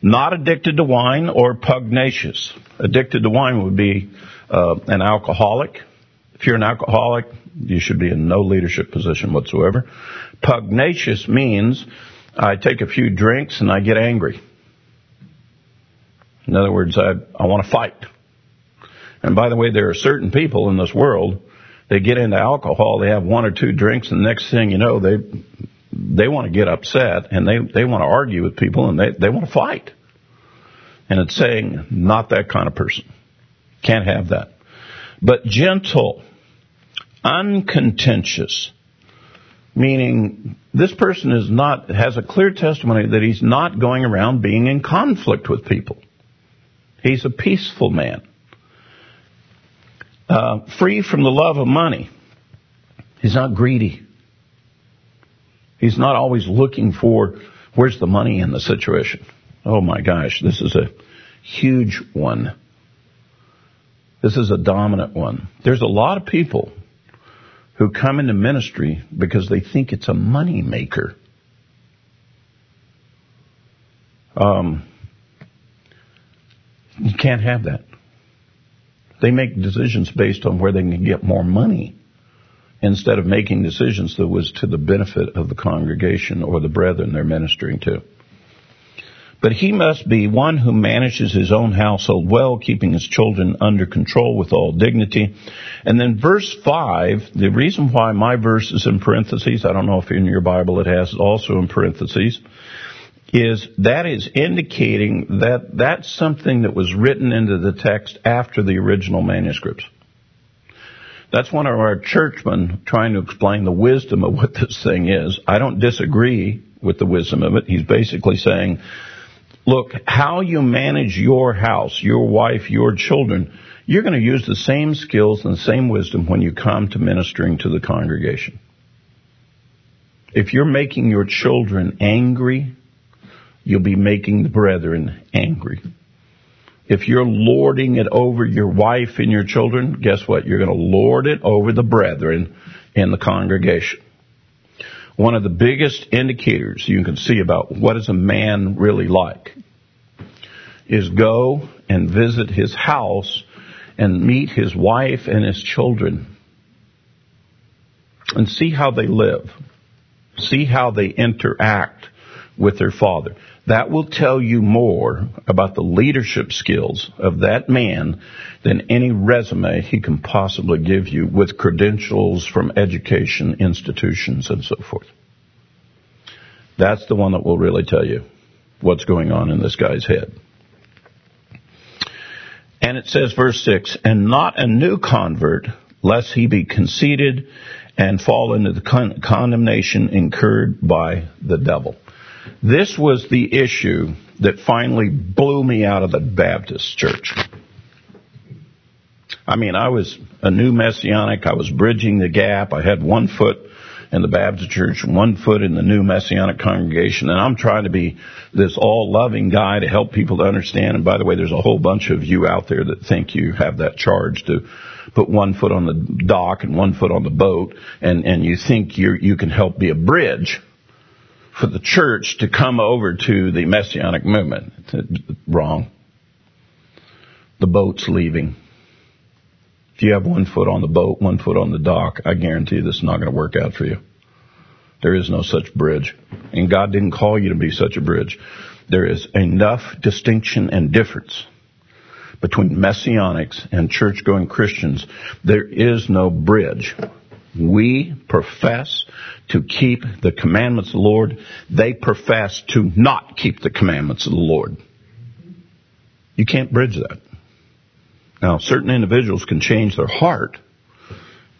not addicted to wine or pugnacious. Addicted to wine would be uh, an alcoholic. If you're an alcoholic, you should be in no leadership position whatsoever. Pugnacious means I take a few drinks and I get angry. In other words, I, I want to fight. And by the way, there are certain people in this world, they get into alcohol, they have one or two drinks, and the next thing you know, they they want to get upset and they, they want to argue with people and they, they want to fight. And it's saying, not that kind of person. Can't have that. But gentle, uncontentious, meaning this person is not, has a clear testimony that he's not going around being in conflict with people. He's a peaceful man. Uh, free from the love of money. He's not greedy. He's not always looking for where's the money in the situation. Oh my gosh, this is a huge one. This is a dominant one. There's a lot of people who come into ministry because they think it's a money maker. Um, you can't have that. They make decisions based on where they can get more money instead of making decisions that was to the benefit of the congregation or the brethren they're ministering to. But he must be one who manages his own household well, keeping his children under control with all dignity. And then verse 5, the reason why my verse is in parentheses, I don't know if in your Bible it has also in parentheses, is that is indicating that that's something that was written into the text after the original manuscripts. That's one of our churchmen trying to explain the wisdom of what this thing is. I don't disagree with the wisdom of it. He's basically saying, look, how you manage your house, your wife, your children, you're going to use the same skills and the same wisdom when you come to ministering to the congregation. If you're making your children angry, you'll be making the brethren angry. If you're lording it over your wife and your children, guess what? You're going to lord it over the brethren in the congregation. One of the biggest indicators you can see about what is a man really like is go and visit his house and meet his wife and his children and see how they live. See how they interact with their father. That will tell you more about the leadership skills of that man than any resume he can possibly give you with credentials from education institutions and so forth. That's the one that will really tell you what's going on in this guy's head. And it says, verse 6, and not a new convert, lest he be conceited and fall into the con- condemnation incurred by the devil. This was the issue that finally blew me out of the Baptist church. I mean, I was a new messianic. I was bridging the gap. I had one foot in the Baptist church, one foot in the new messianic congregation, and I'm trying to be this all loving guy to help people to understand. And by the way, there's a whole bunch of you out there that think you have that charge to put one foot on the dock and one foot on the boat, and, and you think you you can help be a bridge for the church to come over to the messianic movement. Wrong. The boat's leaving. If you have one foot on the boat, one foot on the dock, I guarantee you this is not going to work out for you. There is no such bridge. And God didn't call you to be such a bridge. There is enough distinction and difference between messianics and church going Christians. There is no bridge. We profess to keep the commandments of the Lord. They profess to not keep the commandments of the Lord. You can't bridge that. Now, certain individuals can change their heart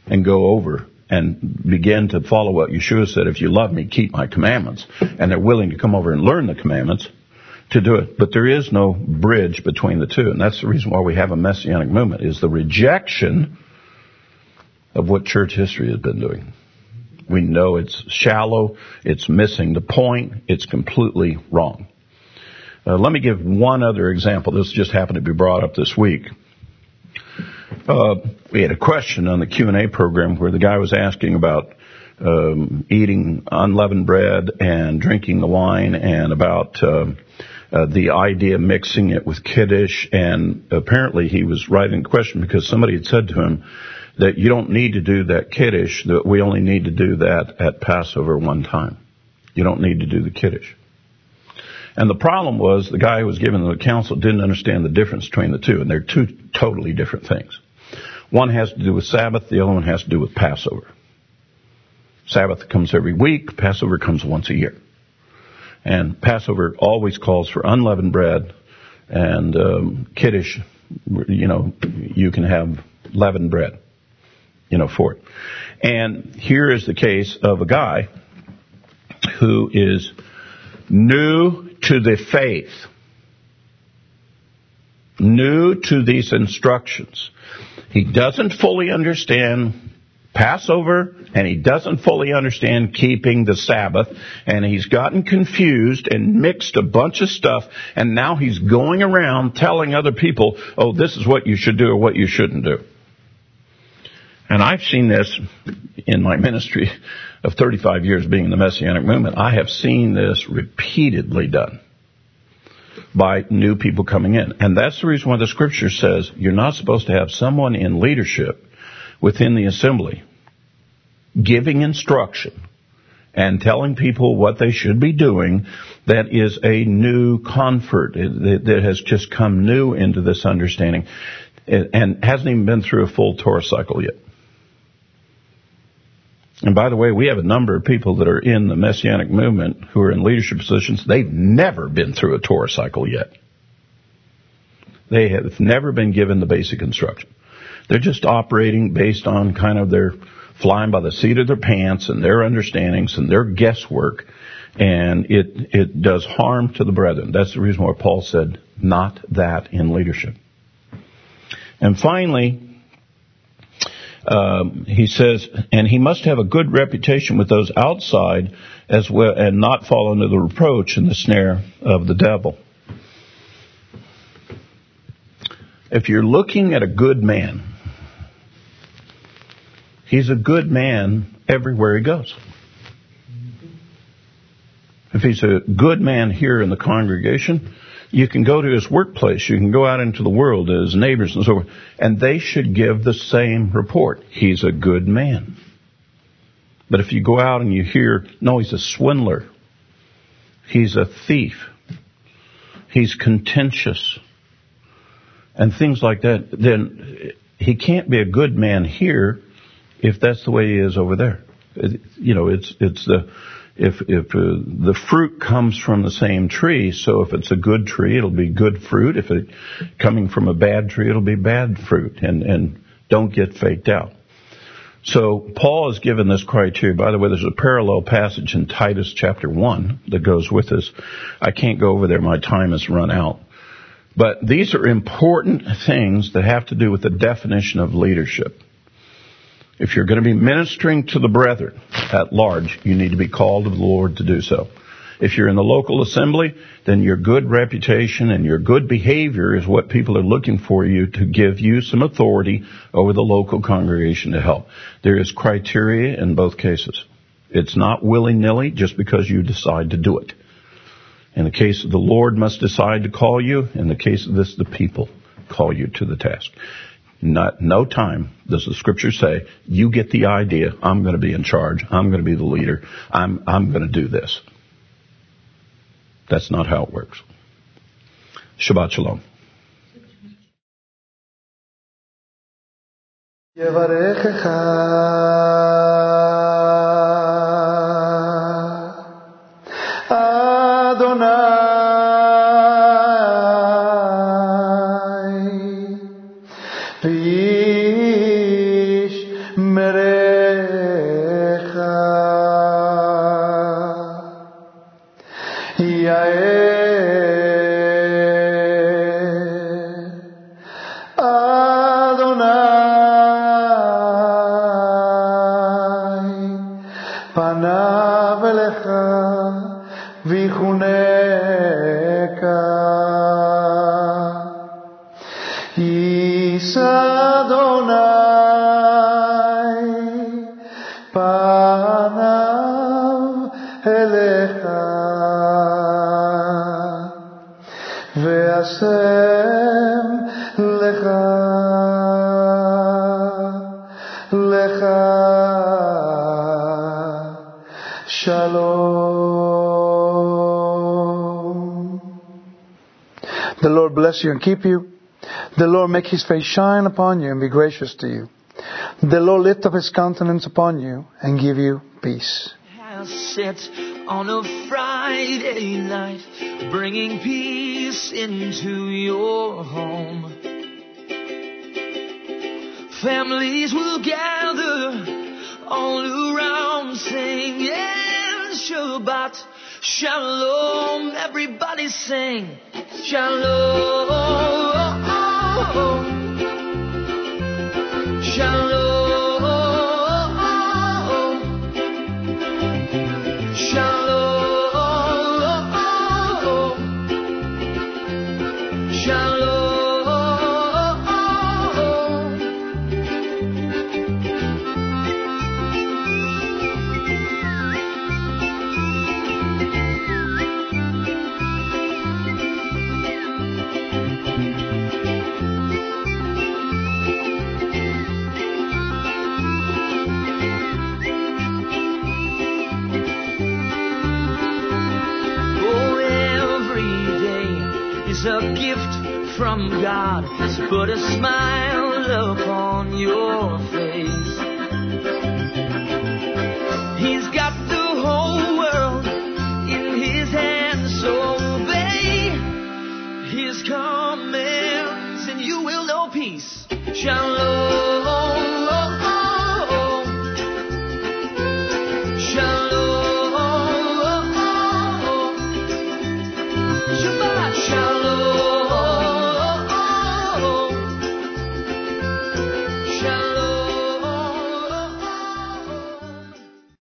and go over and begin to follow what Yeshua said, if you love me, keep my commandments. And they're willing to come over and learn the commandments to do it. But there is no bridge between the two. And that's the reason why we have a messianic movement, is the rejection of what church history has been doing. We know it's shallow, it's missing the point, it's completely wrong. Uh, let me give one other example. This just happened to be brought up this week. Uh, we had a question on the Q&A program where the guy was asking about um, eating unleavened bread and drinking the wine and about uh, uh, the idea of mixing it with kiddush and apparently he was writing a question because somebody had said to him that you don't need to do that kiddush that we only need to do that at Passover one time you don't need to do the kiddush and the problem was the guy who was giving the counsel didn't understand the difference between the two and they're two totally different things one has to do with Sabbath, the other one has to do with Passover. Sabbath comes every week, Passover comes once a year. And Passover always calls for unleavened bread and um, kiddush, you know, you can have leavened bread, you know, for it. And here is the case of a guy who is new to the faith, new to these instructions. He doesn't fully understand Passover and he doesn't fully understand keeping the Sabbath and he's gotten confused and mixed a bunch of stuff and now he's going around telling other people, oh, this is what you should do or what you shouldn't do. And I've seen this in my ministry of 35 years being in the Messianic movement. I have seen this repeatedly done by new people coming in. And that's the reason why the scripture says you're not supposed to have someone in leadership within the assembly giving instruction and telling people what they should be doing that is a new convert that has just come new into this understanding and hasn't even been through a full Torah cycle yet. And by the way, we have a number of people that are in the Messianic movement who are in leadership positions. They've never been through a Torah cycle yet. They have never been given the basic instruction. They're just operating based on kind of their flying by the seat of their pants and their understandings and their guesswork. And it, it does harm to the brethren. That's the reason why Paul said, not that in leadership. And finally, um, he says, and he must have a good reputation with those outside as well, and not fall under the reproach and the snare of the devil. If you're looking at a good man, he's a good man everywhere he goes. If he's a good man here in the congregation, you can go to his workplace, you can go out into the world to his neighbors and so forth, and they should give the same report. He's a good man. But if you go out and you hear, no, he's a swindler, he's a thief, he's contentious, and things like that, then he can't be a good man here if that's the way he is over there. It, you know, it's it's the if if uh, the fruit comes from the same tree, so if it's a good tree, it'll be good fruit. If it coming from a bad tree, it'll be bad fruit, and and don't get faked out. So Paul has given this criteria. By the way, there's a parallel passage in Titus chapter one that goes with this. I can't go over there; my time has run out. But these are important things that have to do with the definition of leadership. If you're going to be ministering to the brethren at large, you need to be called of the Lord to do so. If you're in the local assembly, then your good reputation and your good behavior is what people are looking for you to give you some authority over the local congregation to help. There is criteria in both cases. It's not willy-nilly just because you decide to do it. In the case of the Lord must decide to call you. In the case of this, the people call you to the task. Not, no time does the scripture say, you get the idea, I'm going to be in charge, I'm going to be the leader, I'm, I'm going to do this. That's not how it works. Shabbat Shalom. Lord bless you and keep you. The Lord make his face shine upon you and be gracious to you. The Lord lift up his countenance upon you and give you peace. Sit on a Friday night, bringing peace into your home. Families will gather all around singing Shabbat Shalom. Everybody sing Shalom. Shalom. God has put a smile upon your